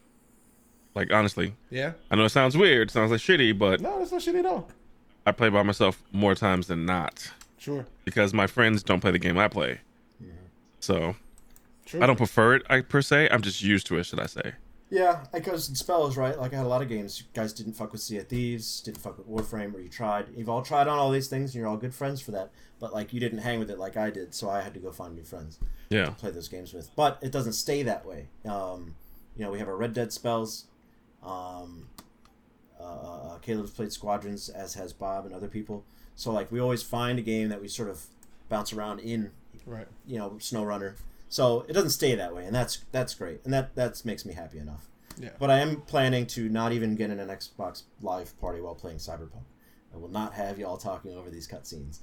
Like honestly, yeah? I know it sounds weird, it sounds like shitty, but no that's not shitty at all. I play by myself more times than not sure because my friends don't play the game I play. So sure I don't prefer it, I per se. I'm just used to it, should I say? Yeah, I goes in spells, right? Like I had a lot of games. You guys didn't fuck with Sea of Thieves, didn't fuck with Warframe, or you tried. You've all tried on all these things, and you're all good friends for that. But like you didn't hang with it like I did, so I had to go find new friends Yeah. to play those games with. But it doesn't stay that way. Um, you know, we have our Red Dead spells. Um, uh, Caleb's played Squadrons, as has Bob and other people. So like we always find a game that we sort of bounce around in right you know SnowRunner. So it doesn't stay that way, and that's that's great, and that that makes me happy enough. Yeah. But I am planning to not even get in an Xbox Live party while playing Cyberpunk. I will not have y'all talking over these cutscenes.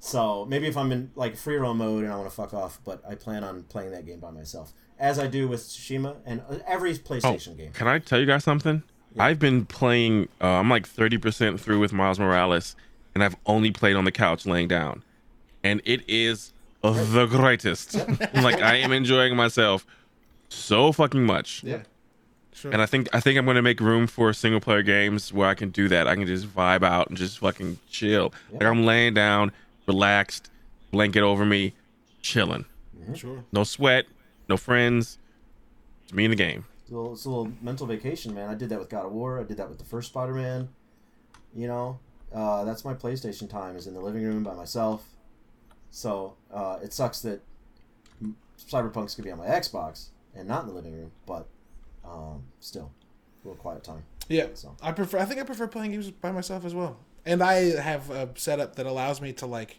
So maybe if I'm in like free roam mode and I want to fuck off, but I plan on playing that game by myself, as I do with Tsushima and uh, every Oh, PlayStation game. can I tell you guys something? I've been playing. Uh, I'm like 30% through with Miles Morales, and I've only played on the couch laying down, and it is the greatest. (laughs) like I am enjoying myself so fucking much. yeah sure And I think I think I'm gonna make room for single player games where I can do that. I can just vibe out and just fucking chill. Like I'm laying down, relaxed, blanket over me, chilling. Mm-hmm. sure No sweat, no friends. It's me in the game. It's a, little, it's a little mental vacation, man. I did that with God of War. I did that with the first Spider-Man. You know, uh, that's my PlayStation time is in the living room by myself. So uh, it sucks that Cyberpunk's gonna be on my Xbox and not in the living room, but um, still, a little quiet time. Yeah, So. I prefer. I think I prefer playing games by myself as well. And I have a setup that allows me to like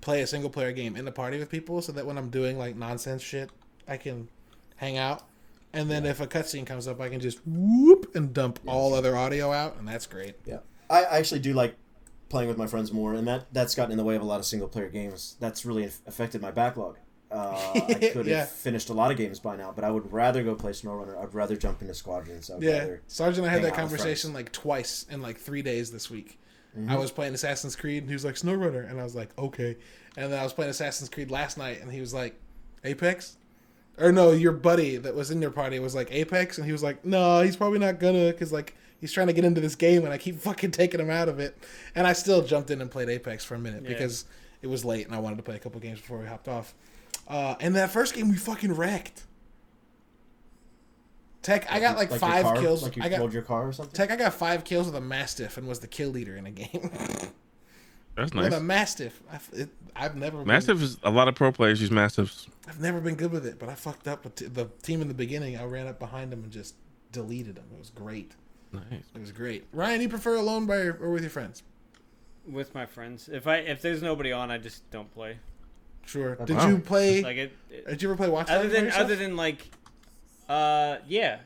play a single player game in the party with people, so that when I'm doing like nonsense shit, I can hang out. And then if a cutscene comes up, I can just whoop and dump all other audio out, and that's great. Yeah, I I actually do like playing with my friends more, and that that's gotten in the way of a lot of single player games. That's really affected my backlog. Uh, (laughs) I could have Yeah. finished a lot of games by now, but I would rather go play SnowRunner. I'd rather jump into Squadrons. I'd Yeah, Sergeant, I had that conversation like twice in like three days this week. Mm-hmm. I was playing Assassin's Creed, and he was like SnowRunner, and I was like, okay. And then I was playing Assassin's Creed last night, and he was like, Apex, or no, your buddy that was in your party was like Apex, and he was like, no, he's probably not gonna, cause like he's trying to get into this game, and I keep (laughs) fucking taking him out of it. And I still jumped in and played Apex for a minute Yeah. because it was late, and I wanted to play a couple games before we hopped off. Uh, and that first game we fucking wrecked. Tech, I got like, your five car, kills. Like you I got rolled your car or something. Tech, I got five kills with a Mastiff and was the kill leader in a game. (laughs) That's nice. with a Mastiff. I've, it, I've never been, Mastiff is a lot of pro players use Mastiffs. I've never been good with it, but I fucked up with t- the team in the beginning. I ran up behind them and just deleted them. It was great. Nice. It was great. Ryan, you prefer alone by or, or with your friends? with my friends. If I if there's nobody on, I just don't play. Sure. Wow. Did you play? Like it. it- did you ever play Watch other Dogs by than other than like, uh, yeah.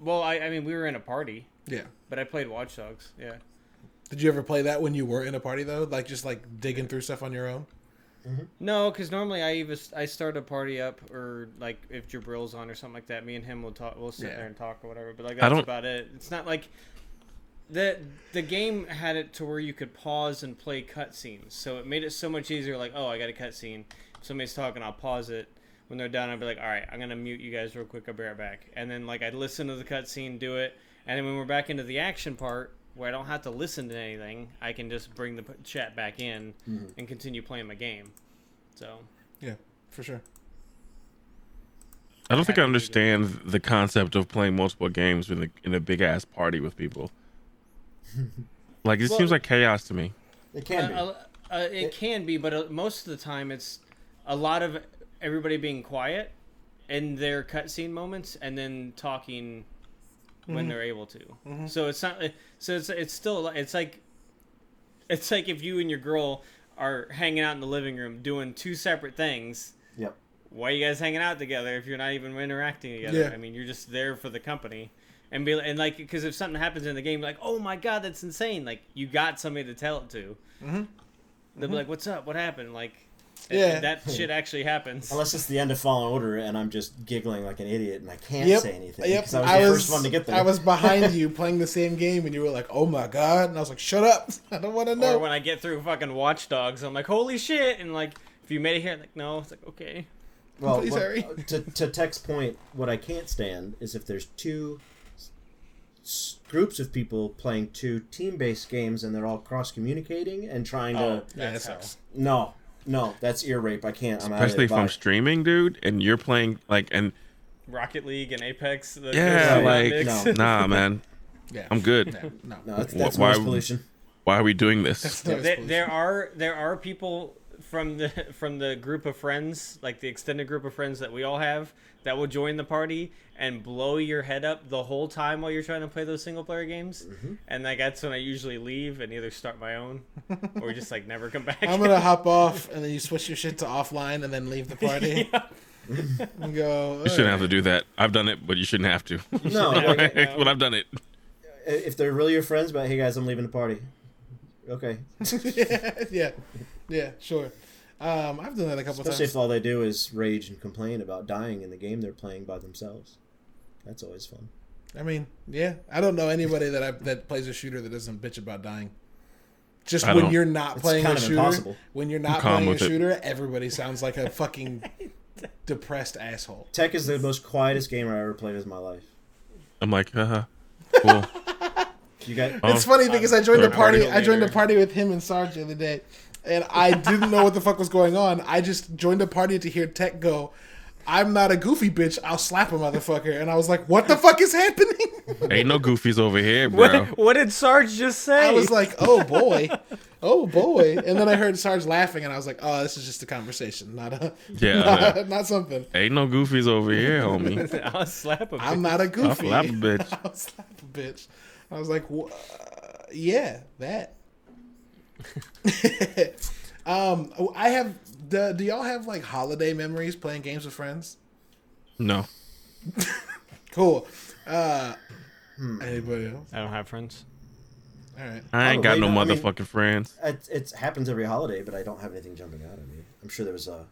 Well, I I mean we were in a party, yeah. but I played Watch Dogs. Yeah. Did you ever play that when you were in a party though? Like just like digging through stuff on your own? Mm-hmm. No, because normally I even I start a party up or like if Jabril's on or something like that, me and him will talk. We'll sit Yeah. there and talk or whatever. But like I that's don't- about it. It's not like the the game had it to where you could pause and play cutscenes, so it made it so much easier. Like, oh, I got a cutscene. If somebody's talking, I'll pause it. When they're done, I'll be like, all right, I'm gonna mute you guys real quick. I'll be right back. And then like I'd listen to the cutscene, do it, and then when we're back into the action part. Where I don't have to listen to anything, I can just bring the chat back in and continue playing my game. So Yeah, for sure. I don't think I Happy to do understand the concept of playing multiple games in a, in a big ass party with people. (laughs) like it Well- seems like chaos to me. It can be. Uh, uh, uh, it can be, but uh, most of the time it's a lot of everybody being quiet in their cutscene moments and then talking when mm-hmm. they're able to. Mm-hmm. So it's not. So it's it's still it's like it's like if you and your girl are hanging out in the living room doing two separate things. Yep. Why are you guys hanging out together if you're not even interacting together? Yeah. I mean, you're just there for the company. And be and like because if something happens in the game, like oh my god, that's insane! Like you got somebody to tell it to. Mhm. They'll be mm-hmm. like, "What's up? What happened?" Like, Yeah. that shit actually happens. Unless it's the end of Fallen Order and I'm just giggling like an idiot and I can't Yep. say anything Yep. because I was the first one to get there. I was behind you playing the same game, and you were like, "Oh my god!" And I was like, "Shut up! (laughs) I don't want to know." Or when I get through fucking Watch Dogs, I'm like, "Holy shit!" And like, if you made it here, like, no, it's like okay. well, Please what- hurry. Uh, to to Tech's point, what I can't stand is if there's two s- groups of people playing two team-based games and they're all cross-communicating and trying Oh, to. yeah, that sucks. No, no, that's ear rape. I can't. I'm Especially out if of. I'm Bye. streaming, dude, and you're playing like and Rocket League and Apex. The yeah, Right. like. No. (laughs) nah, man, Yeah. I'm good. No, no. No, that's, Wh- that's why- noise pollution. Why are we doing this? There, there are there are people from the (laughs) from the group of friends, like the extended group of friends that we all have, that will join the party and blow your head up the whole time while you're trying to play those single player games. Mm-hmm. And like that's when I usually leave and either start my own or just like never come back. I'm gonna hop (laughs) off, and then you switch your shit to offline, and then leave the party. (laughs) and go. You shouldn't have to do that. I've done it, but you shouldn't have to. No, like, but I've done it. if they're really your friends, but hey guys, I'm leaving the party. Okay. yeah, yeah, yeah, sure. Um, I've done that a couple Especially times. if all they do is rage and complain about dying in the game they're playing by themselves. That's always fun. I mean, yeah, I don't know anybody that I, that plays a shooter that doesn't bitch about dying. Just I when don't. you're not It's playing a shooter, impossible. when you're not playing a with it. shooter, everybody sounds like a fucking (laughs) depressed asshole. Tech is the most quietest gamer I ever played in my life. I'm like, uh, cool. (laughs) You got Oh, It's funny because I joined the party. I joined the party with him and Sarge the other day, and I didn't know what the fuck was going on. I just joined the party to hear Tech go. I'm not a goofy bitch. I'll slap a motherfucker. And I was like, "What the fuck is happening?" Ain't no goofies over here, bro. what, what did Sarge just say? I was like, "Oh boy, oh boy!" And then I heard Sarge laughing, and I was like, "Oh, this is just a conversation, not a, Yeah, (laughs) not, yeah. not something." Ain't no goofies over here, homie. (laughs) I'll slap him. I'm not a goofy. I'll slap a bitch. (laughs) I'll slap a bitch. I was like, "Wha- "Yeah, that." (laughs) um, I have. Do, do y'all have like holiday memories playing games with friends? No. (laughs) Cool. Uh, Hmm. anybody else? I don't have friends. All right. I ain't got no Probably not. I mean- motherfucking friends. it, it happens every holiday, but I don't have anything jumping out at me. I'm sure there was a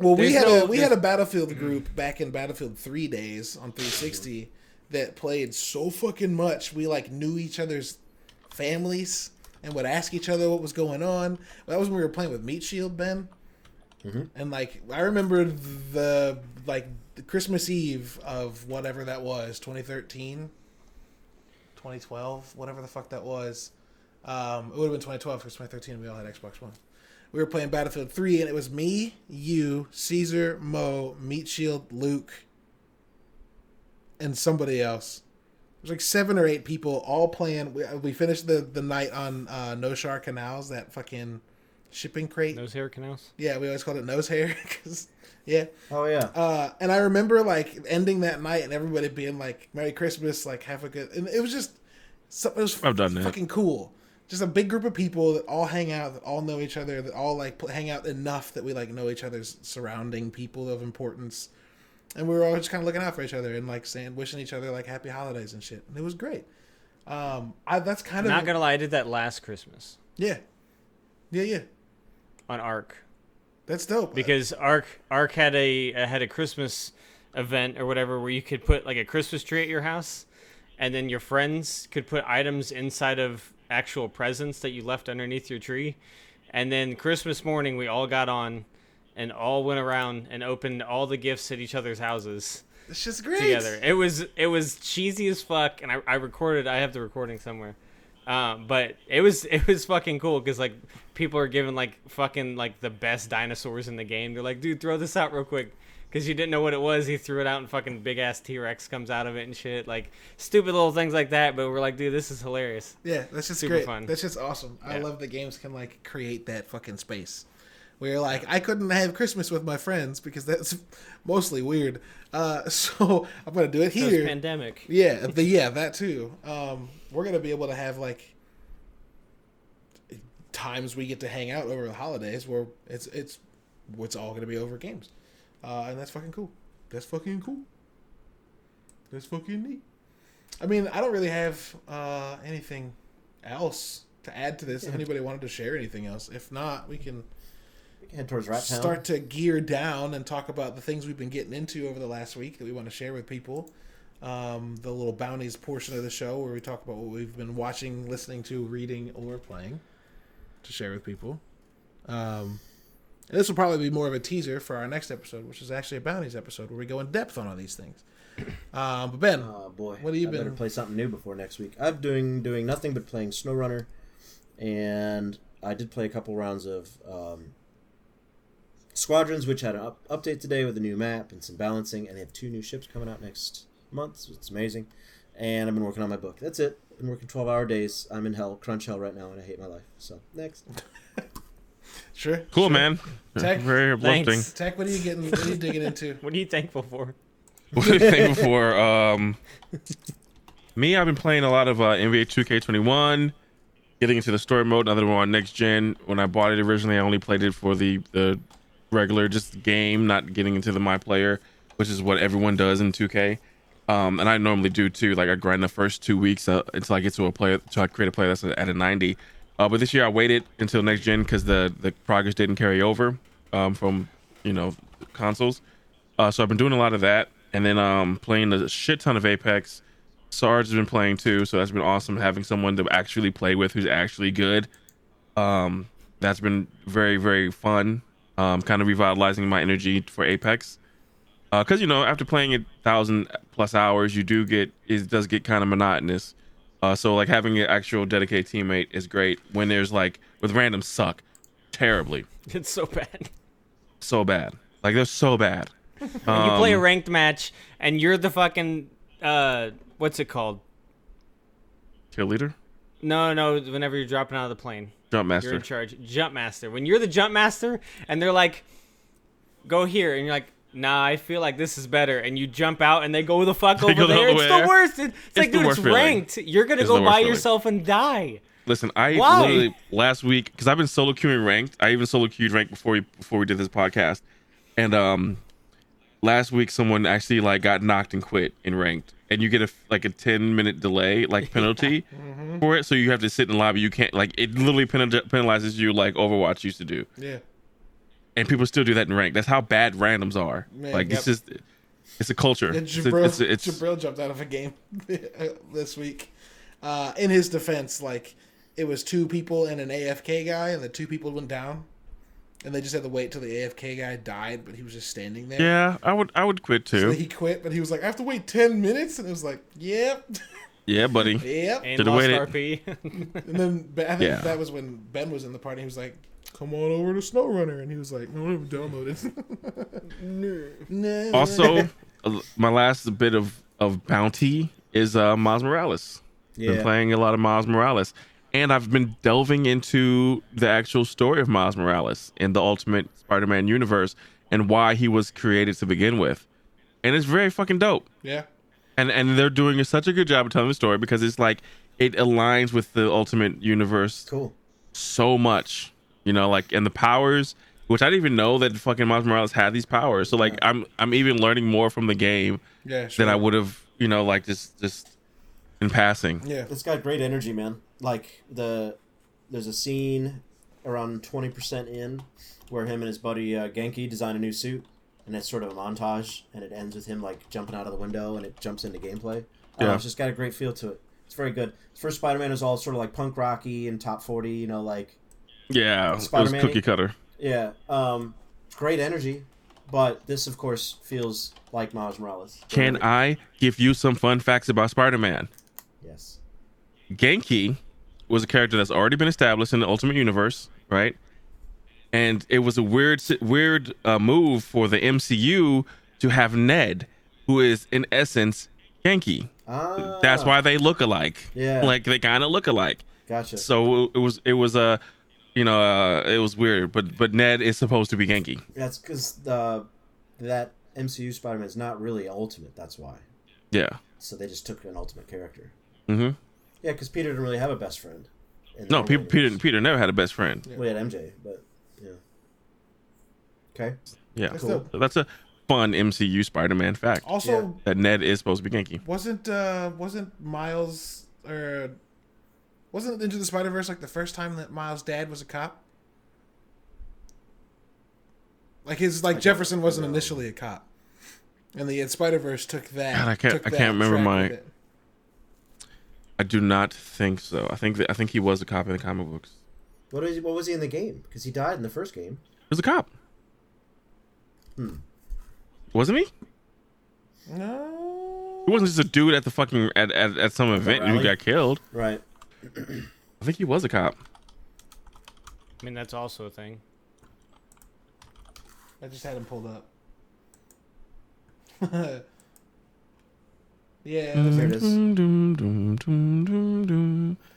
Well, we had no- a we there's- had a Battlefield group back in Battlefield Three days on 360 that played so fucking much. We like knew each other's families and would ask each other what was going on. That was when we were playing with Meat Shield, Ben. And like I remember the like the Christmas Eve of whatever that was, 2013, 2012, whatever the fuck that was. Um, it would have been 2012 because 2013 we all had Xbox One. We were playing Battlefield 3 and it was me, you, Caesar, Mo, Meat Shield, Luke, and somebody else. There's like seven or eight people all playing. We, we finished the, the night on uh, Noshahr Canals, that fucking shipping crate. Nose hair canals. Yeah, we always called it nose hair (laughs) because yeah. oh yeah. Uh, and I remember like ending that night and everybody being like "Merry Christmas," like have a good. And it was just so- it was I've done that. fucking cool. Just a big group of people that all hang out, that all know each other, that all like hang out enough that we like know each other's surrounding people of importance. And we were all just kind of looking out for each other and like saying, wishing each other like happy holidays and shit. And it was great. Um, I that's kind of Not gonna lie, I did that last Christmas yeah, yeah, yeah. on Ark That's dope. because arc Ark had a uh, had a Christmas event or whatever where you could put like a Christmas tree at your house, and then your friends could put items inside of actual presents that you left underneath your tree, and then Christmas morning we all got on, and all went around and opened all the gifts at each other's houses. it's just great. together. It was it was cheesy as fuck, and I, I recorded. I have the recording somewhere, um, but it was it was fucking cool because like people are giving like fucking like the best dinosaurs in the game. They're like, dude, throw this out real quick. Because you didn't know what it was, he threw it out, and fucking big ass T Rex comes out of it and shit. Like stupid little things like that. But we're like, dude, this is hilarious. Yeah, that's just Super great. fun. That's just awesome. I love that games can like create that fucking space where like I couldn't have Christmas with my friends because that's (laughs) mostly weird. Uh, (laughs) so I'm gonna do it here. pandemic. Yeah, the, yeah, that too. Um, we're gonna be able to have like times we get to hang out over the holidays where it's it's it's all gonna be over games, uh, and that's fucking cool. That's fucking cool. That's fucking neat. I mean, I don't really have uh, anything else to add to this. If anybody wanted to share anything else, if not, We can head towards Rat Town. start to gear down and talk about the things we've been getting into over the last week that we want to share with people. Um, the little bounties portion of the show where we talk about what we've been watching, listening to, reading, or playing to share with people. Um, and this will probably be more of a teaser for our next episode, which is actually a bounties episode where we go in depth on all these things. (coughs) Um, but Ben, Oh boy, What have you I been- Better play something new before next week. I'm doing doing nothing but playing SnowRunner, and I did play a couple rounds of um, Squadrons, which had an up- update today with a new map and some balancing, and they have two new ships coming out next month. So it's amazing. And I've been working on my book. That's it. Been working 12 hour days. I'm in hell, crunch hell right now, and I hate my life. So next. (laughs) sure, Cool, sure. man. Tech- Very uplifting. Tech, what are you getting? What are you digging into? (laughs) What are you thankful for? (laughs) What are you thankful for? Um, me, I've been playing a lot of uh, NBA 2K21, getting into the story mode. Another one on next gen. When I bought it originally, I only played it for the the regular just game, not getting into the my player, which is what everyone does in 2K. Um, and I normally do too. Like I grind the first two weeks uh, until I get to a player, until I create a player that's at a 90. Uh, but this year I waited until next gen because the the progress didn't carry over um, from you know consoles. Uh, so I've been doing a lot of that, and then um, playing a shit ton of Apex. Sarge has been playing too, so that's been awesome having someone to actually play with who's actually good. Um, that's been very very fun. Um, kind of revitalizing my energy for Apex, because you know after playing it thousand plus hours, you do get it does get kind of monotonous. Uh, so like having an actual dedicated teammate is great when there's like with random suck terribly (laughs) It's so bad. so bad like they're so bad. (laughs) you play a Um, ranked match and you're the fucking uh what's it called? cheerleader, No, no, whenever you're dropping out of the plane. jump master. You're in charge. Jump master. When you're the jump master and they're like go here and you're like Nah, I feel like this is better, and you jump out, and they go the fuck (laughs) over there. It's the worst. It- It's, like, dude, it's feeling. ranked. You're gonna It's go by feeling. yourself and die. Listen, I Why? literally last week because I've been solo queuing ranked. I even solo queued ranked before we before we did this podcast, and um, last week someone actually like got knocked and quit in ranked, and you get a like a ten minute delay like (laughs) penalty for it, so you have to sit in the lobby. You can't like it literally penalizes you like Overwatch used to do, Yeah, and people still do that in ranked. That's how bad randoms are. Man, like it's just it's a culture. And It's, Jabril, it's, it's, Jabril jumped out of a game (laughs) this week. Uh, in his defense, like it was two people and an AFK guy, and the two people went down, and they just had to wait till the AFK guy died, but he was just standing there. yeah. I would I would quit So too. he quit, but he was like, I have to wait ten minutes, and it was like, yep, (laughs) yeah, buddy. (laughs) yep. And Should've lost waited. RP. (laughs) And then I think Yeah. that was when Ben was in the party. He was like, "Come on over to SnowRunner," and he was like, "I don't have it downloaded." no. also uh, my last bit of of bounty is uh miles morales been playing a lot of miles morales and i've been delving into the actual story of miles morales in the ultimate spider-man universe and why he was created to begin with and it's very fucking dope yeah, and and they're doing such a good job of telling the story because it's like it aligns with the ultimate universe Cool. so much, you know, like and the powers, which I didn't even know that fucking Miles Morales had these powers. So like I'm I'm even learning more from the game yeah, sure. than I would have, you know, like just just in passing. Yeah, It's got great energy, man. Like the there's a scene around twenty percent in where him and his buddy uh, Ganke design a new suit, and it's sort of a montage, and it ends with him like jumping out of the window, and it jumps into gameplay. Don't Yeah. it's just got a great feel to it. It's very good. First Spider-Man was all sort of like punk rocky and top forty, you know, like Yeah, it was cookie cutter. yeah, um, great energy. But this, of course, feels like Miles Morales. Can I give you some fun facts about Spider-Man? Yes. Ganke was a character that's already been established in the Ultimate Universe, right? And it was a weird, weird uh, move for the MCU to have Ned, who is in essence Ganke. Ah, That's why they look alike. Yeah. like they kind of look alike. Gotcha. So it was, it was a, you know, uh, it was weird. But but Ned is supposed to be Ganke. That's because the that MCU Spider-Man is not really ultimate. That's why. Yeah. So they just took an ultimate character. Mm-hmm. Yeah, because Peter didn't really have a best friend. No, Peter. Peter Peter never had a best friend. Well, he had MJ, but yeah. Okay. Yeah. That's Cool. dope. So that's a fun MCU Spider-Man fact Also, that Ned is supposed to be Ganke. wasn't uh wasn't Miles or wasn't Into the Spider Verse like the first time that Miles' dad was a cop? Like his like Jefferson wasn't know. initially a cop, and the Spider Verse took that. God, I can't- I can't remember my- it. I do not think so. I think that I think he was a cop in the comic books. What is he, what was he in the game? Because he died in the first game. He was a cop. Hmm. Wasn't he? No. He wasn't just a dude at the fucking at, at, at some event who rally? got killed. Right. I think he was a cop. I mean, that's also a thing. I just had him pulled up. (laughs) yeah. Mm. There it is.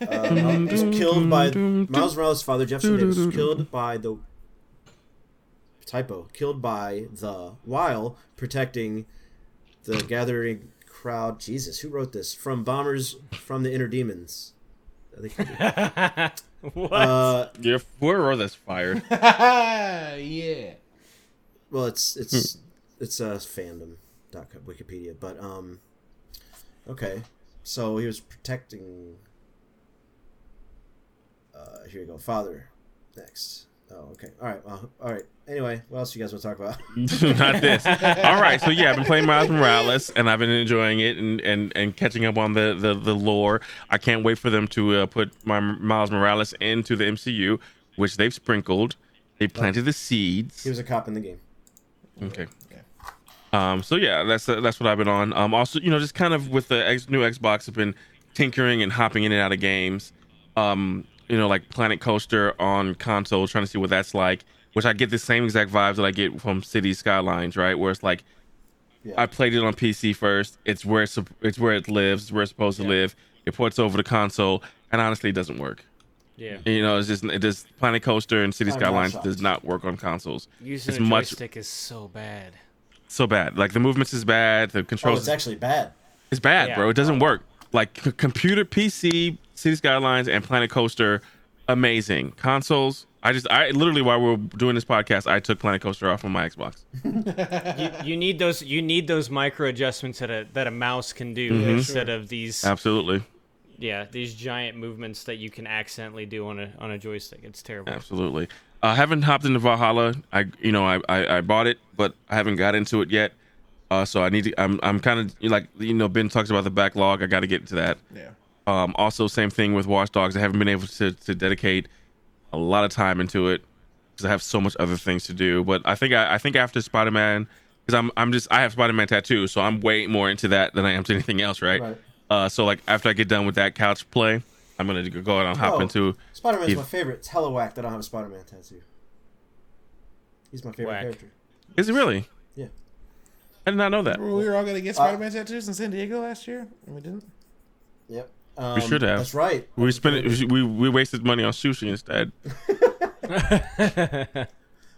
Uh, Miles was killed by Miles Morales' father, Jefferson Davis, was killed by the typo, killed by the while protecting the gathering crowd. Jesus, who wrote this? From bombers from the inner demons. I think. (laughs) what? uh, Yeah, whoever wrote this fired. (laughs) yeah. well, it's it's it's a fandom. Dot Wikipedia, but um, okay, so he was protecting. Uh, here you go, father. Next. Oh, okay. All right. Well, all right. Anyway, what else you guys want to talk about? (laughs) Not this. All right, so yeah, I've been playing Miles Morales, and I've been enjoying it and, and, and catching up on the, the, the lore. I can't wait for them to uh, put my Miles Morales into the MCU, which they've sprinkled. They planted the seeds. He was a cop in the game. Okay. Um. So yeah, that's uh, that's what I've been on. Um. Also, you know, just kind of with the X, new Xbox, I've been tinkering and hopping in and out of games. Um. You know, like Planet Coaster on console, trying to see what that's like. Which I get the same exact vibes that I get from City Skylines, right? Where it's like, Yeah. I played it on PC first. It's where it's, it's where it lives. It's where it's supposed to live. It ports over to console, and honestly, it doesn't work. yeah. You know, it's just it just Planet Coaster and City Skylines does not work on consoles. Using It's a much- joystick is so bad. So bad. Like the movements is bad. The Oh, controls it's actually bad. It's bad, Yeah. bro. It doesn't work. Like c- computer, PC, City Skylines, and Planet Coaster, amazing. Consoles, I just, I literally while we were doing this podcast, I took Planet Coaster off on my Xbox. (laughs) You, you need those. You need those micro adjustments that a that a mouse can do Mm-hmm. instead of these. Absolutely, Yeah, these giant movements that you can accidentally do on a on a joystick. It's terrible. absolutely. I haven't hopped into Valhalla. I, you know, I, I, I bought it, but I haven't got into it yet. Uh, so I need to. I'm, I'm kind of like, you know, Ben talks about the backlog. I got to get into that. Yeah. Um, also, same thing with Watch Dogs. I haven't been able to, to dedicate a lot of time into it because I have so much other things to do. But I think I, I think after Spider Man, because I'm I'm just I have Spider Man tattoo, so I'm way more into that than I am to anything else, right? Right. Uh, so like after I get done with that couch play, I'm gonna go out and hop Oh. into. Spider Man's If- my favorite. It's hella whack that I don't have a Spider Man tattoo. He's my favorite Whack. character. Is it really? Yeah. I did not know that. We were all gonna get Spider Man tattoos in San Diego last year, and we didn't. Yep. Um, should have. That's right. We spent it, we we wasted money on sushi instead. (laughs) (laughs)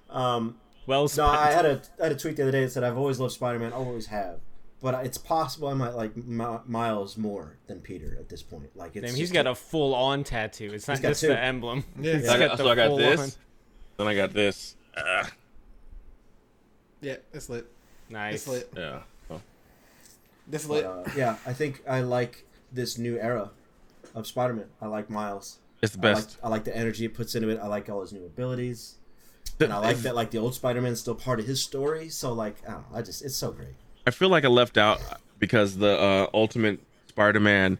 Um, well no. I had a I had a tweet the other day that said I've always loved Spider Man, always have, but it's possible I might like Mi- Miles more than Peter at this point. Like it's Damn, he's just got a- a full on tattoo. It's not got just two. the emblem. (laughs) Yeah. He's So I got got, the so I got full this. on. Then I got this. Ah, Yeah, it's lit. Nice. It's lit. yeah. Oh. It's but, lit. uh, yeah, I think I like this new era of Spider Man. I like Miles. It's the I like, best. I like the energy it puts into it. I like all his new abilities. And I like that like the old Spider Man's still part of his story. So like I don't know, I just it's so great. I feel like I left out because the uh, Ultimate Spider-Man,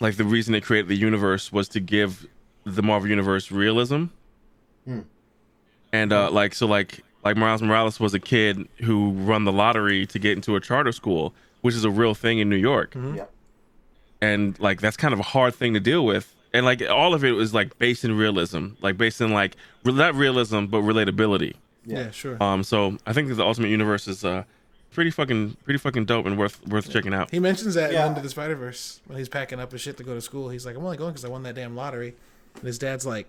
like the reason they created the universe was to give the Marvel Universe realism. Hmm. And uh, like so, like like Miles Morales was a kid who run the lottery to get into a charter school, which is a real thing in New York. Yeah. And like that's kind of a hard thing to deal with. And like all of it was like based in realism, like based in like re- not realism but relatability. yeah. sure. Um, so I think that the Ultimate Universe is uh pretty fucking pretty fucking dope and worth worth checking out. He mentions that Yeah. in Into the Spider Verse when he's packing up his shit to go to school. He's like, "I'm only going because I won that damn lottery," and his dad's like,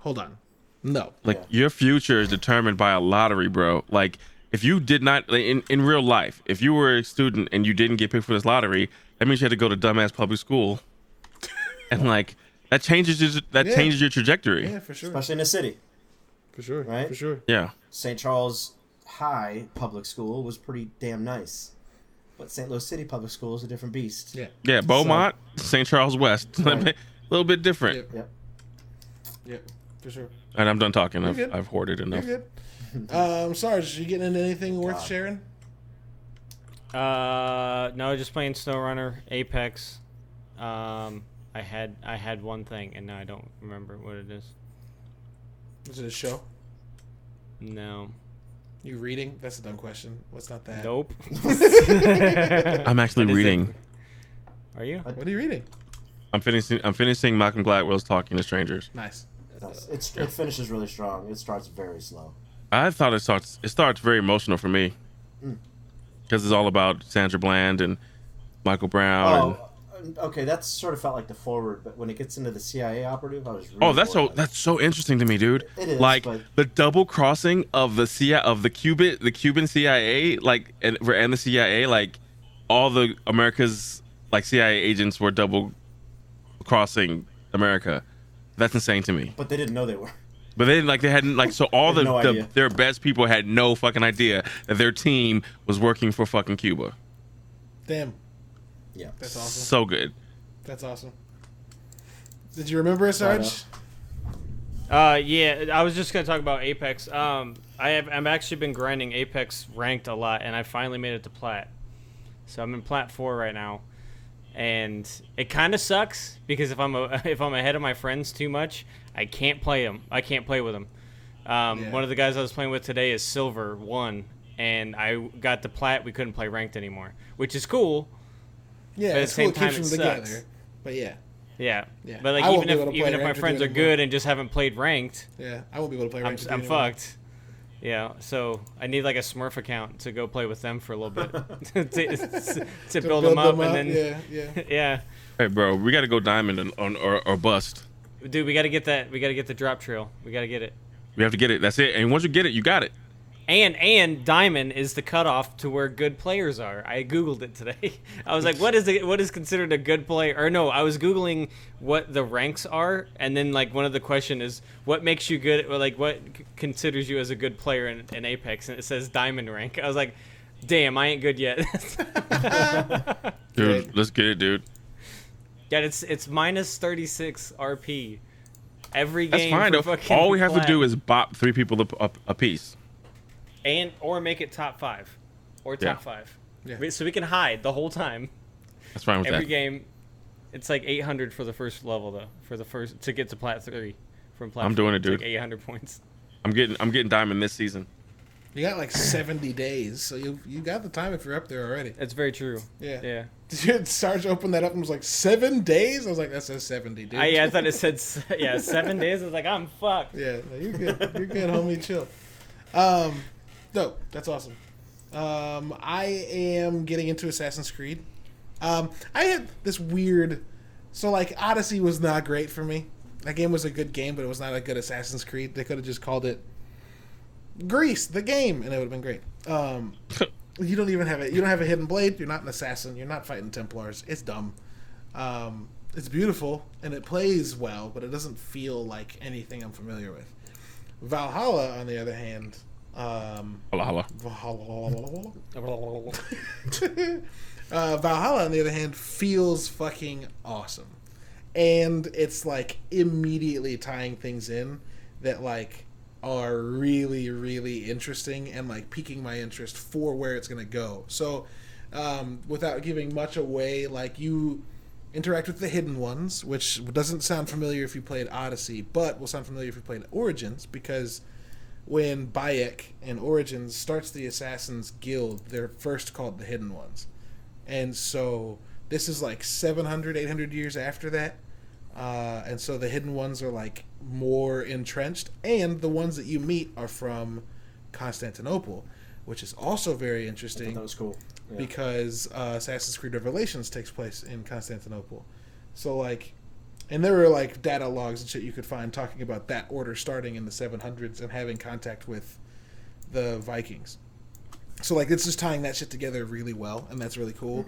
"Hold on, No. Like Yeah. your future is determined by a lottery, bro. Like if you did not like, in in real life, if you were a student and you didn't get picked for this lottery, that means you had to go to dumbass public school, (laughs) and like that changes your, that Yeah. changes your trajectory. Yeah, for sure. especially in the city. For sure. Right? For sure. Yeah. St. Charles High Public School was pretty damn nice, but St. Louis City Public School is a different beast. Yeah. Yeah, Beaumont, St. Charles West, (laughs) a little bit different. Yep. Yep. Yep. For sure. And I'm done talking. I've, good. I've hoarded You're enough. good. Um, Sarge, you getting into anything worth God. sharing? Uh, no, just playing SnowRunner, Apex. Um, I had I had one thing, and now I don't remember what it is. Is it a show? No. You reading? That's a dumb question. What's not that? Nope. (laughs) I'm actually What is it? reading. Are you? What are you reading? I'm finishing. I'm finishing Malcolm Gladwell's Talking to Strangers. Nice. Nice. It's, it finishes really strong. It starts very slow. I thought it starts. It starts very emotional for me Mm. because it's all about Sandra Bland and Michael Brown. and, Oh, okay. That sort of felt like the forward, but when it gets into the CIA operative, I was. Really oh, that's so. it. That's so interesting to me, dude. It is, like but- the double crossing of the CIA of the Cuban the Cuban CIA, like and and the CIA, like all the America's like CIA agents were double crossing America. That's insane to me. But they didn't know they were. But they didn't like they hadn't like so all (laughs) the, no the their best people had no fucking idea that their team was working for fucking Cuba. Damn. Yeah. That's awesome. So good. That's awesome. Did you remember it, Sarge? Uh, yeah, I was just gonna talk about Apex. Um, I have I've actually been grinding Apex ranked a lot, and I finally made it to plat. So I'm in plat four right now, and it kind of sucks because if I'm a, (laughs) if I'm ahead of my friends too much, I can't play them. I can't play with them. Um, Yeah. One of the guys I was playing with today is silver one, and I got the plat. We couldn't play ranked anymore, which is cool. Yeah, But at it's the cool. same It keeps time, them it sucks. together. But yeah, Yeah. Yeah. But like I won't even be if able to even play if my friends are good and just haven't played ranked, yeah, I won't be able to play. I'm, ranked I'm fucked. Yeah, so I need like a Smurf account to go play with them for a little bit (laughs) (laughs) to, (laughs) to, to build, them up, and then yeah, yeah. yeah. Hey, bro, we got to go diamond on, on or, or bust. dude, we got to get that. We got to get the drop trail. We got to get it. We have to get it. That's it. And once you get it, you got it. And and diamond is the cutoff to where good players are. I googled it today. (laughs) I was like, what is the, what is considered a good player? Or no, I was googling what the ranks are, and then like one of the question is what makes you good, or like what considers you as a good player in, in Apex, and it says diamond rank. I was like, damn, I ain't good yet. (laughs) Dude, let's get it, dude. yeah, it's it's minus thirty six RP. Every game. That's fine, for though. fucking All we have to do is bop three people a, a, a piece. And or make it top five, or top Yeah. five. Yeah. So we can hide the whole time. That's fine with Every that. game, it's like 800 for the first level though. For the first to get to plat three, from plat. I'm doing it, it's like dude. 800 points. I'm getting I'm getting diamond this season. You got like seventy days, so you you got the time if you're up there already. That's very true. Yeah. Yeah. Did you (laughs) Sarge open that up and was like seven days? I was like, that says seventy, dude. I, yeah, I thought it (laughs) said s- yeah seven days. I was like, I'm fucked. Yeah, no, you're good. You're good, homie. Chill. Um, dope. That's awesome. Um, I am getting into Assassin's Creed. Um, I had this weird. So like Odyssey was not great for me. That game was a good game, but it was not a good Assassin's Creed. They could have just called it Greece, the game, and it would have been great. Um, (laughs) you don't even have it. You don't have a hidden blade. You're not an assassin. You're not fighting Templars. It's dumb. Um, it's beautiful and it plays well, but it doesn't feel like anything I'm familiar with. Valhalla, on the other hand, um, holla. Valhalla, (laughs) uh, Valhalla, on the other hand, feels fucking awesome, and it's like immediately tying things in that like are really really interesting and like piquing my interest for where it's gonna go. So, um, without giving much away, like you interact with the hidden ones, which doesn't sound familiar if you played Odyssey, but will sound familiar if you played Origins because when Bayek in Origins starts the Assassins Guild, they're first called the Hidden Ones. And so this is like 700, 800 years after that. Uh, and so the Hidden Ones are like more entrenched. And the ones that you meet are from Constantinople, which is also very interesting that was cool. Yeah. because uh, Assassin's Creed Revelations takes place in Constantinople. So like and there were like data logs and shit you could find talking about that order starting in the 700s and having contact with the Vikings. So like it's just tying that shit together really well, and that's really cool.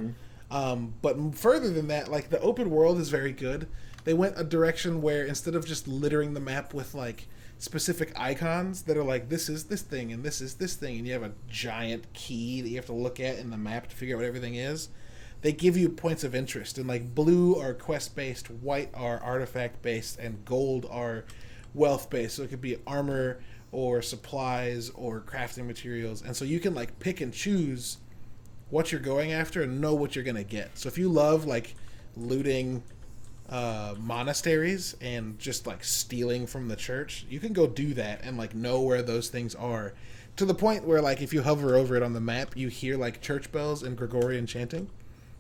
Um, but further than that, like the open world is very good. They went a direction where instead of just littering the map with like specific icons that are like this is this thing and this is this thing, and you have a giant key that you have to look at in the map to figure out what everything is. They give you points of interest, and like blue are quest based, white are artifact based, and gold are wealth based. So it could be armor or supplies or crafting materials, and so you can like pick and choose what you're going after and know what you're gonna get. So if you love like looting uh, monasteries and just like stealing from the church, you can go do that and like know where those things are. To the point where like if you hover over it on the map, you hear like church bells and Gregorian chanting,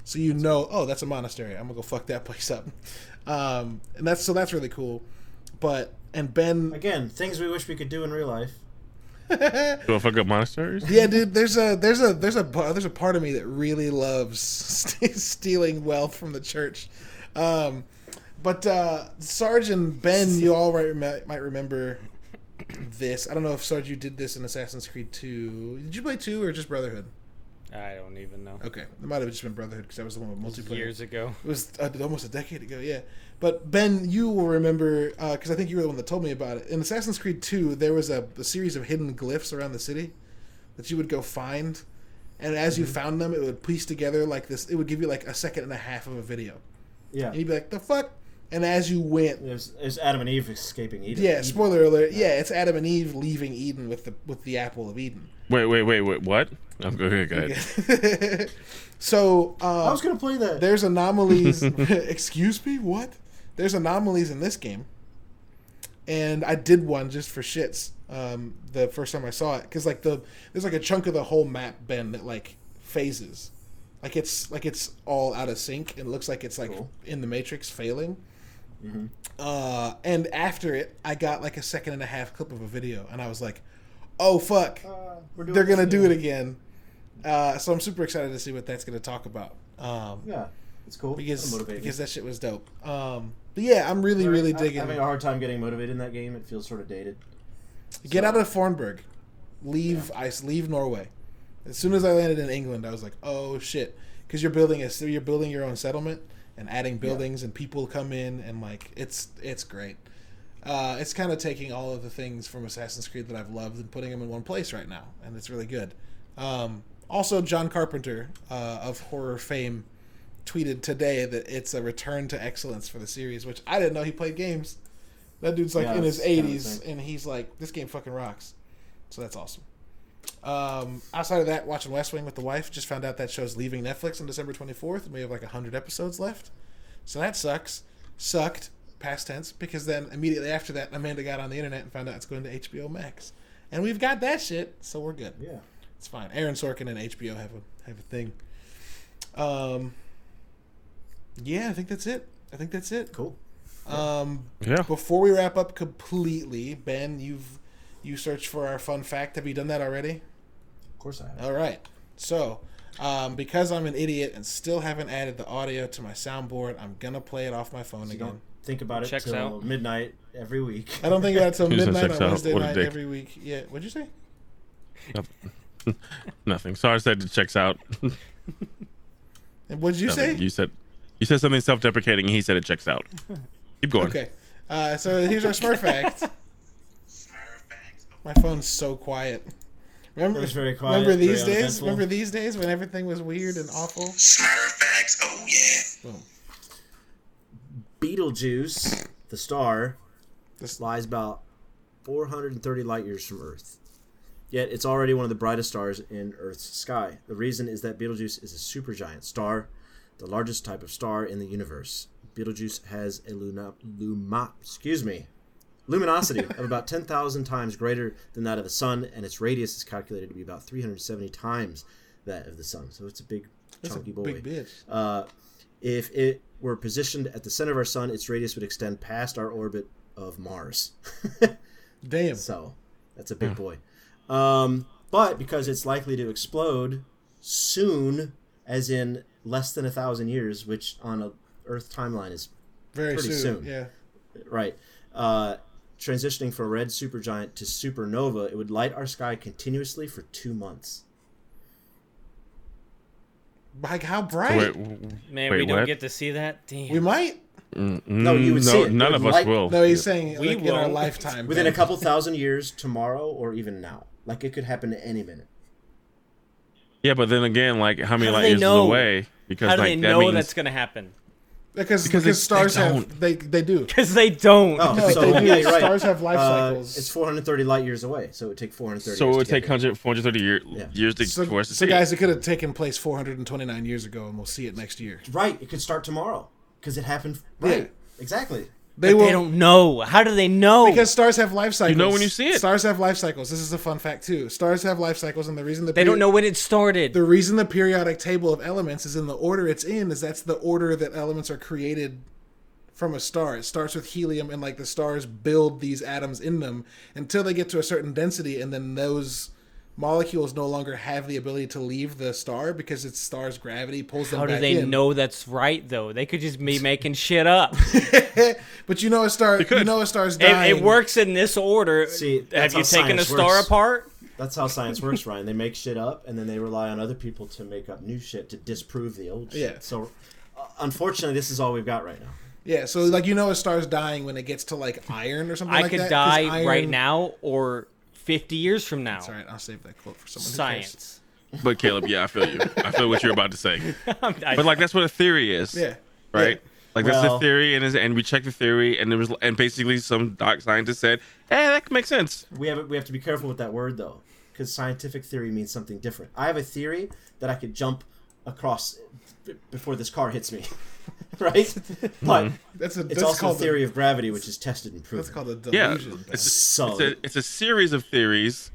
so you know, oh, that's a monastery. I'm gonna go fuck that (laughs) place up. Um, and that's so that's really cool. But and Ben, Again, things we wish we could do in real life. (laughs) Do I fuck up monasteries? yeah, dude, there's a there's a there's a there's a part of me that really loves (laughs) st- stealing wealth from the church. Um, but uh, Sarge and Ben, you all might, rem- might remember this. I don't know if Sarge you did this in Assassin's Creed 2. Did you play 2 or just Brotherhood? I don't even know. Okay, it might have just been Brotherhood because that was the one with multiplayer. Years ago. It was uh, almost a decade ago, yeah. But Ben, you will remember because I think you were the one that told me about it. In Assassin's Creed 2, there was a, a series of hidden glyphs around the city that you would go find, and as you found them, it would piece together like this. It would give you like a second and a half of a video, Yeah. and you'd be like, "The fuck!" And as you went, It was, it was Adam and Eve escaping Eden. yeah. Spoiler alert. Yeah, it's Adam and Eve leaving Eden with the with the apple of Eden. Wait, wait, wait, wait. What? I'm okay. Go ahead. so uh, I was gonna play that. there's anomalies. (laughs) (laughs) excuse me, what? There's anomalies in this game, and I did one just for shits. Um, the first time I saw it, because like the there's like a chunk of the whole map bend that like phases, like it's like it's all out of sync and looks like it's like Cool. in the Matrix failing. Uh, and after it, I got like a second and a half clip of a video, and I was like, "Oh fuck, Uh, they're gonna do it again. again." Uh, so I'm super excited to see what that's gonna talk about. Um, Yeah, it's cool. because That'll motivate me. because that shit was dope. Um, but yeah, I'm really really I'm digging. having a hard time getting motivated in that game. It feels sort of dated. Get So- out of Fornburg, leave ice, leave Norway. As soon as I landed in England, I was like, oh shit, because you're building a you're building your own settlement and adding buildings and people come in and like it's it's great. Uh, it's kind of taking all of the things from Assassin's Creed that I've loved and putting them in one place right now, and it's really good. Um, also, John Carpenter uh, of horror fame tweeted today that it's a return to excellence for the series, which I didn't know he played games. That dude's like Yeah, in his 80s, and he's like, this game fucking rocks. So that's awesome. Um, outside of that, watching West Wing with the wife, just found out that show's leaving Netflix on December 24th, and we have like 100 episodes left. So that sucks. Sucked, past tense, because then immediately after that, Amanda got on the internet and found out it's going to HBO Max. And we've got that shit, so we're good. Yeah. It's fine. Aaron Sorkin and HBO have a have a thing. Um, yeah, I think that's it. I think that's it. Cool. Um, Yeah. before we wrap up completely, Ben, you've you search for our fun fact. Have you done that already? Of course I have. All right. So, um, because I'm an idiot and still haven't added the audio to my soundboard, I'm gonna play it off my phone So again. don't think about it Checks till out. midnight every week. I don't think about it till (laughs) Who's midnight on out? Wednesday What a night dick. every week. Yeah. What'd you say? (laughs) Nothing. Sorry, said it checks out. (laughs) And what'd you Nothing. say? You said you said something self-deprecating, and he said it checks out. Keep going. Okay. Uh, so here's our smart fact. My phone's so quiet. Remember, It was very quiet, remember these days? uneventful. Remember these days when everything was weird and awful? Smurf facts, oh yeah. Boom. Betelgeuse, the star, This- lies about 430 light years from Earth. Yet it's already one of the brightest stars in Earth's sky. The reason is that Betelgeuse is a supergiant star, the largest type of star in the universe. Betelgeuse has a luna, luma, excuse me, luminosity of about 10,000 times greater than that of the sun, and its radius is calculated to be about 370 times that of the sun. So it's a big, That's a chunky boy. big bitch. Uh, if it were positioned at the center of our sun, its radius would extend past our orbit of Mars. (laughs) Damn. so that's a big boy. Um, but because it's likely to explode soon, as in less than a thousand years, which on a Earth timeline is Very pretty soon. soon. Yeah. right. Uh, transitioning from red supergiant to supernova, it would light our sky continuously for two months. Like how bright? Wait, Man, Wait, we don't what? get to see that. Damn. We might. Mm, no, you would mm, see it. None It of would us light- will. No, he's saying We like in our lifetime. Within a (laughs) couple thousand years, tomorrow, or even now. Like it could happen at any minute. Yeah, but then again, like how many How light years know? away? Because How do like they that know means that's gonna happen? Because Because because, they- stars they have they they do. Because they don't. Oh, No, so they do. yeah, right. Stars have life Uh, cycles. it's 430 light years away, so it would take 430. so it would take there. 100, 430 year, Yeah. years to, So, for us to so see. guys, it could have taken place 429 years ago, and we'll see it next year. Right, it could start tomorrow because it happened. Right, Yeah. exactly. They But will they don't know. How do they know? because stars have life cycles. You know when you see it. Stars have life cycles. This is a fun fact too. Stars have life cycles, and the reason the they don't know when it started. the reason the periodic table of elements is in the order it's in is that's the order that elements are created from a star. It starts with helium and like the stars build these atoms in them until they get to a certain density and then those molecules no longer have the ability to leave the star because its star's gravity pulls them How do they in. know that's right though? They could just be (laughs) making shit up. (laughs) but you know a star you know a star's it, dying. it works in this order. See, Have you how taken a star works. apart? That's how science works, Ryan. They make shit up, and then they rely on other people to make up new shit to disprove the old shit. Yeah. So, uh, unfortunately, this is all we've got right now. Yeah, so like you know a star's dying when it gets to like iron or something I like could that. 'cause die iron- right now or 50 years from now. That's all right. I'll save that quote for someone. who cares. Science. But Caleb, yeah, I feel you. I feel what you're about to say. (laughs) But like that's what a theory is. Yeah. Right. Like that's Well- the theory, and is and we checked the theory, and there was and basically some doc scientist said, "Hey, that makes sense." We have we have to be careful with that word though, because scientific theory means something different. I have a theory that I could jump across b- before this car hits me, (laughs) (laughs) right? But That's a it's that's also called a theory of gravity, which is tested and proven. That's called a Yeah, delusion. it's a, So it's a it's a series of theories,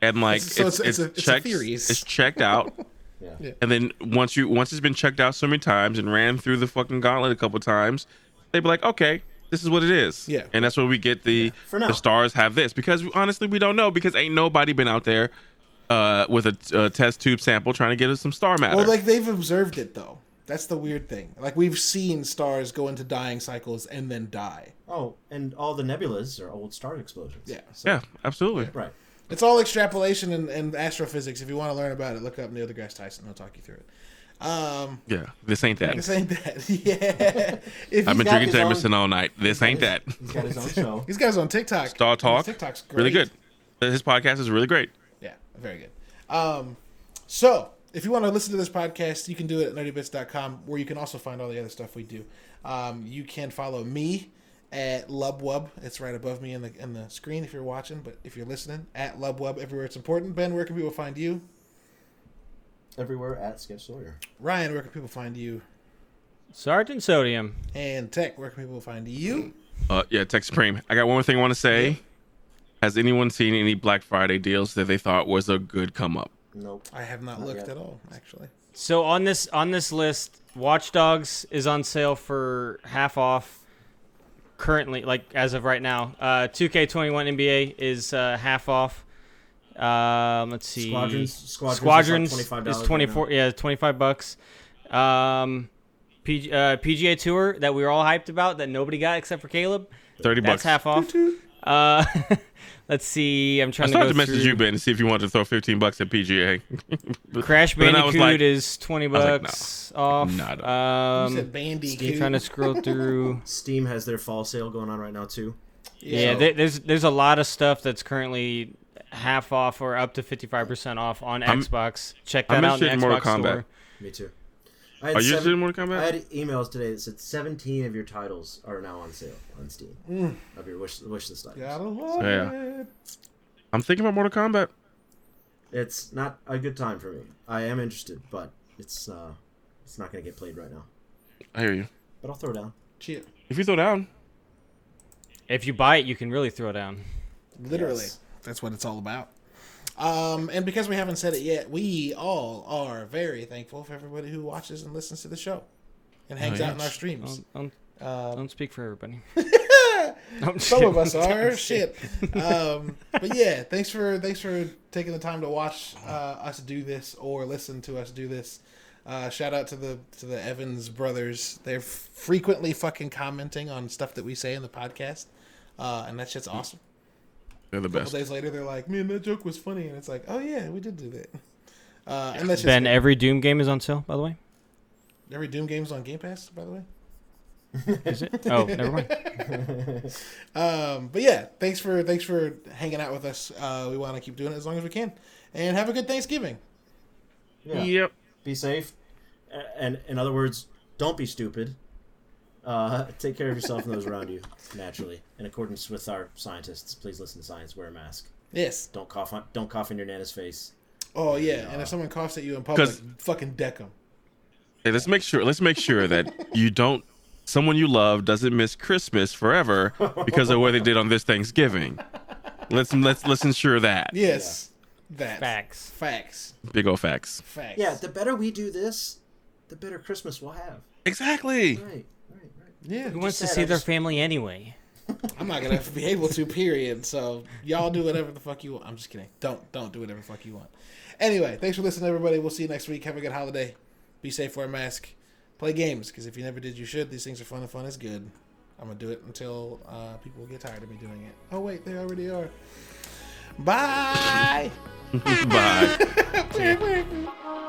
and like So it's it's- it's, it's a- it's a checked, it's checked out, (laughs) yeah. Yeah. and then once you once it's been checked out so many times and ran through the fucking gauntlet a couple times, they'd be like, okay, this is what it is. Yeah. and that's where we get the For now. the stars have this because honestly we don't know because ain't nobody been out there uh, with a, a test tube sample trying to get us some star matter. Well, like they've observed it though. That's the weird thing. Like we've seen stars go into dying cycles and then die. Oh, and all the nebulas are old star explosions. Yeah. So, yeah, absolutely. Right. It's all extrapolation and, and astrophysics. If you want to learn about it, look up Neil deGrasse Tyson. He'll talk you through it. Um, Yeah, this ain't that. this ain't that. (laughs) yeah. If I've been drinking his Jameson own- all night. This ain't that. He's got his own show. These guys on TikTok. Star Talk, His TikTok's great. really good. His podcast is really great. Yeah, very good. Um, so if you want to listen to this podcast, you can do it at nerdybits.com, where you can also find all the other stuff we do. Um, you can follow me at Lubwub. It's right above me in the in the screen if you're watching, but if you're listening, at Lubwub everywhere it's important. Ben, where can people find you? Everywhere at Sketch Sawyer. Ryan, where can people find you? Sergeant Sodium. And Tech, where can people find you? Uh, yeah, Tech Supreme. I got one more thing I want to say. Has anyone seen any Black Friday deals that they thought was a good come up? Nope. I have not, Not looked yet. at all, actually. So on this on this list, Watch Dogs is on sale for half off. Currently, like as of right now, uh, 2K21 NBA is uh, half off. Um, let's see. Squadrons- Squadrons Squadrons is like $25 is right 24. yeah, 25 bucks. Um, P, uh, PGA Tour that we were all hyped about that nobody got except for Caleb. Thirty That's bucks. half off. Uh, (laughs) let's see. I'm I trying to started go to message through. you, Ben, to see if you wanted to throw fifteen bucks at PGA. (laughs) Crash But I was Bandicoot like- is 20 was like, bucks off. Not a- um, you said Bandicoot. Trying to scroll through. (laughs) Steam has their fall sale going on right now too. yeah, So- there's there's a lot of stuff that's currently half off or up to 55% off on I'm- Xbox. Check I'm that out in the interested Mortal Xbox Kombat. store. Me too. I had Are you seven- interested in Mortal Kombat? I had emails today that said 17 of your titles are now on sale on Steam. Of your wish, wish list items. Gotta love Yeah. it. I'm thinking about Mortal Kombat. It's not a good time for me. I am interested, but it's uh, it's not going to get played right now. I hear you. But I'll throw down. Cheer. If you throw down, If you buy it, you can really throw down. Literally. Yes. That's what it's all about. Um, and because we haven't said it yet, we all are very thankful for everybody who watches and listens to the show and hangs Oh, out in our streams. Don't, don't, Um, don't speak for everybody. (laughs) (laughs) Some of us are shit. Um, (laughs) but yeah, thanks for thanks for taking the time to watch uh, us do this or listen to us do this. Uh, shout out to the to the Evans brothers. They're f- frequently fucking commenting on stuff that we say in the podcast, uh, and that shit's awesome. They're the A couple best. days later, they're like, "Man, that joke was funny," and it's like, "Oh yeah, we did do that." Uh, and that's just Ben, every Doom game is on sale, by the way. every Doom game's on Game Pass, by the way. (laughs) Is it? Oh, never mind. (laughs) Um, but yeah, thanks for thanks for hanging out with us. Uh, we want to keep doing it as long as we can, and have a good Thanksgiving. Yeah. Yep. Be safe. A- And in other words, don't be stupid. Uh, take care of yourself and those around you, naturally. In accordance with our scientists, please listen to science. Wear a mask. Yes. Don't cough on. Don't cough in your nana's face. Oh yeah, and if someone coughs at you in public, 'Cause- fucking deck them. Hey, let's make sure. Let's make sure that you don't. Someone you love doesn't miss Christmas forever because of what they did on this Thanksgiving. Let's let's let's ensure that. Yes, that Facts. facts Big old facts. facts. Yeah, the better we do this, the better Christmas we'll have. Exactly. Right, right, right. Yeah. Who wants to see their just- family anyway? (laughs) I'm not gonna be able to. Period. So y'all do whatever the fuck you want. I'm just kidding. Don't don't do whatever the fuck you want. Anyway, thanks for listening, everybody. We'll see you next week. Have a good holiday. Be safe. Wear a mask. Play games because if you never did, you should. These things are fun and fun is good. I'm gonna do it until uh, people get tired of me doing it. Oh wait, they already are. Bye. (laughs) Bye. (laughs)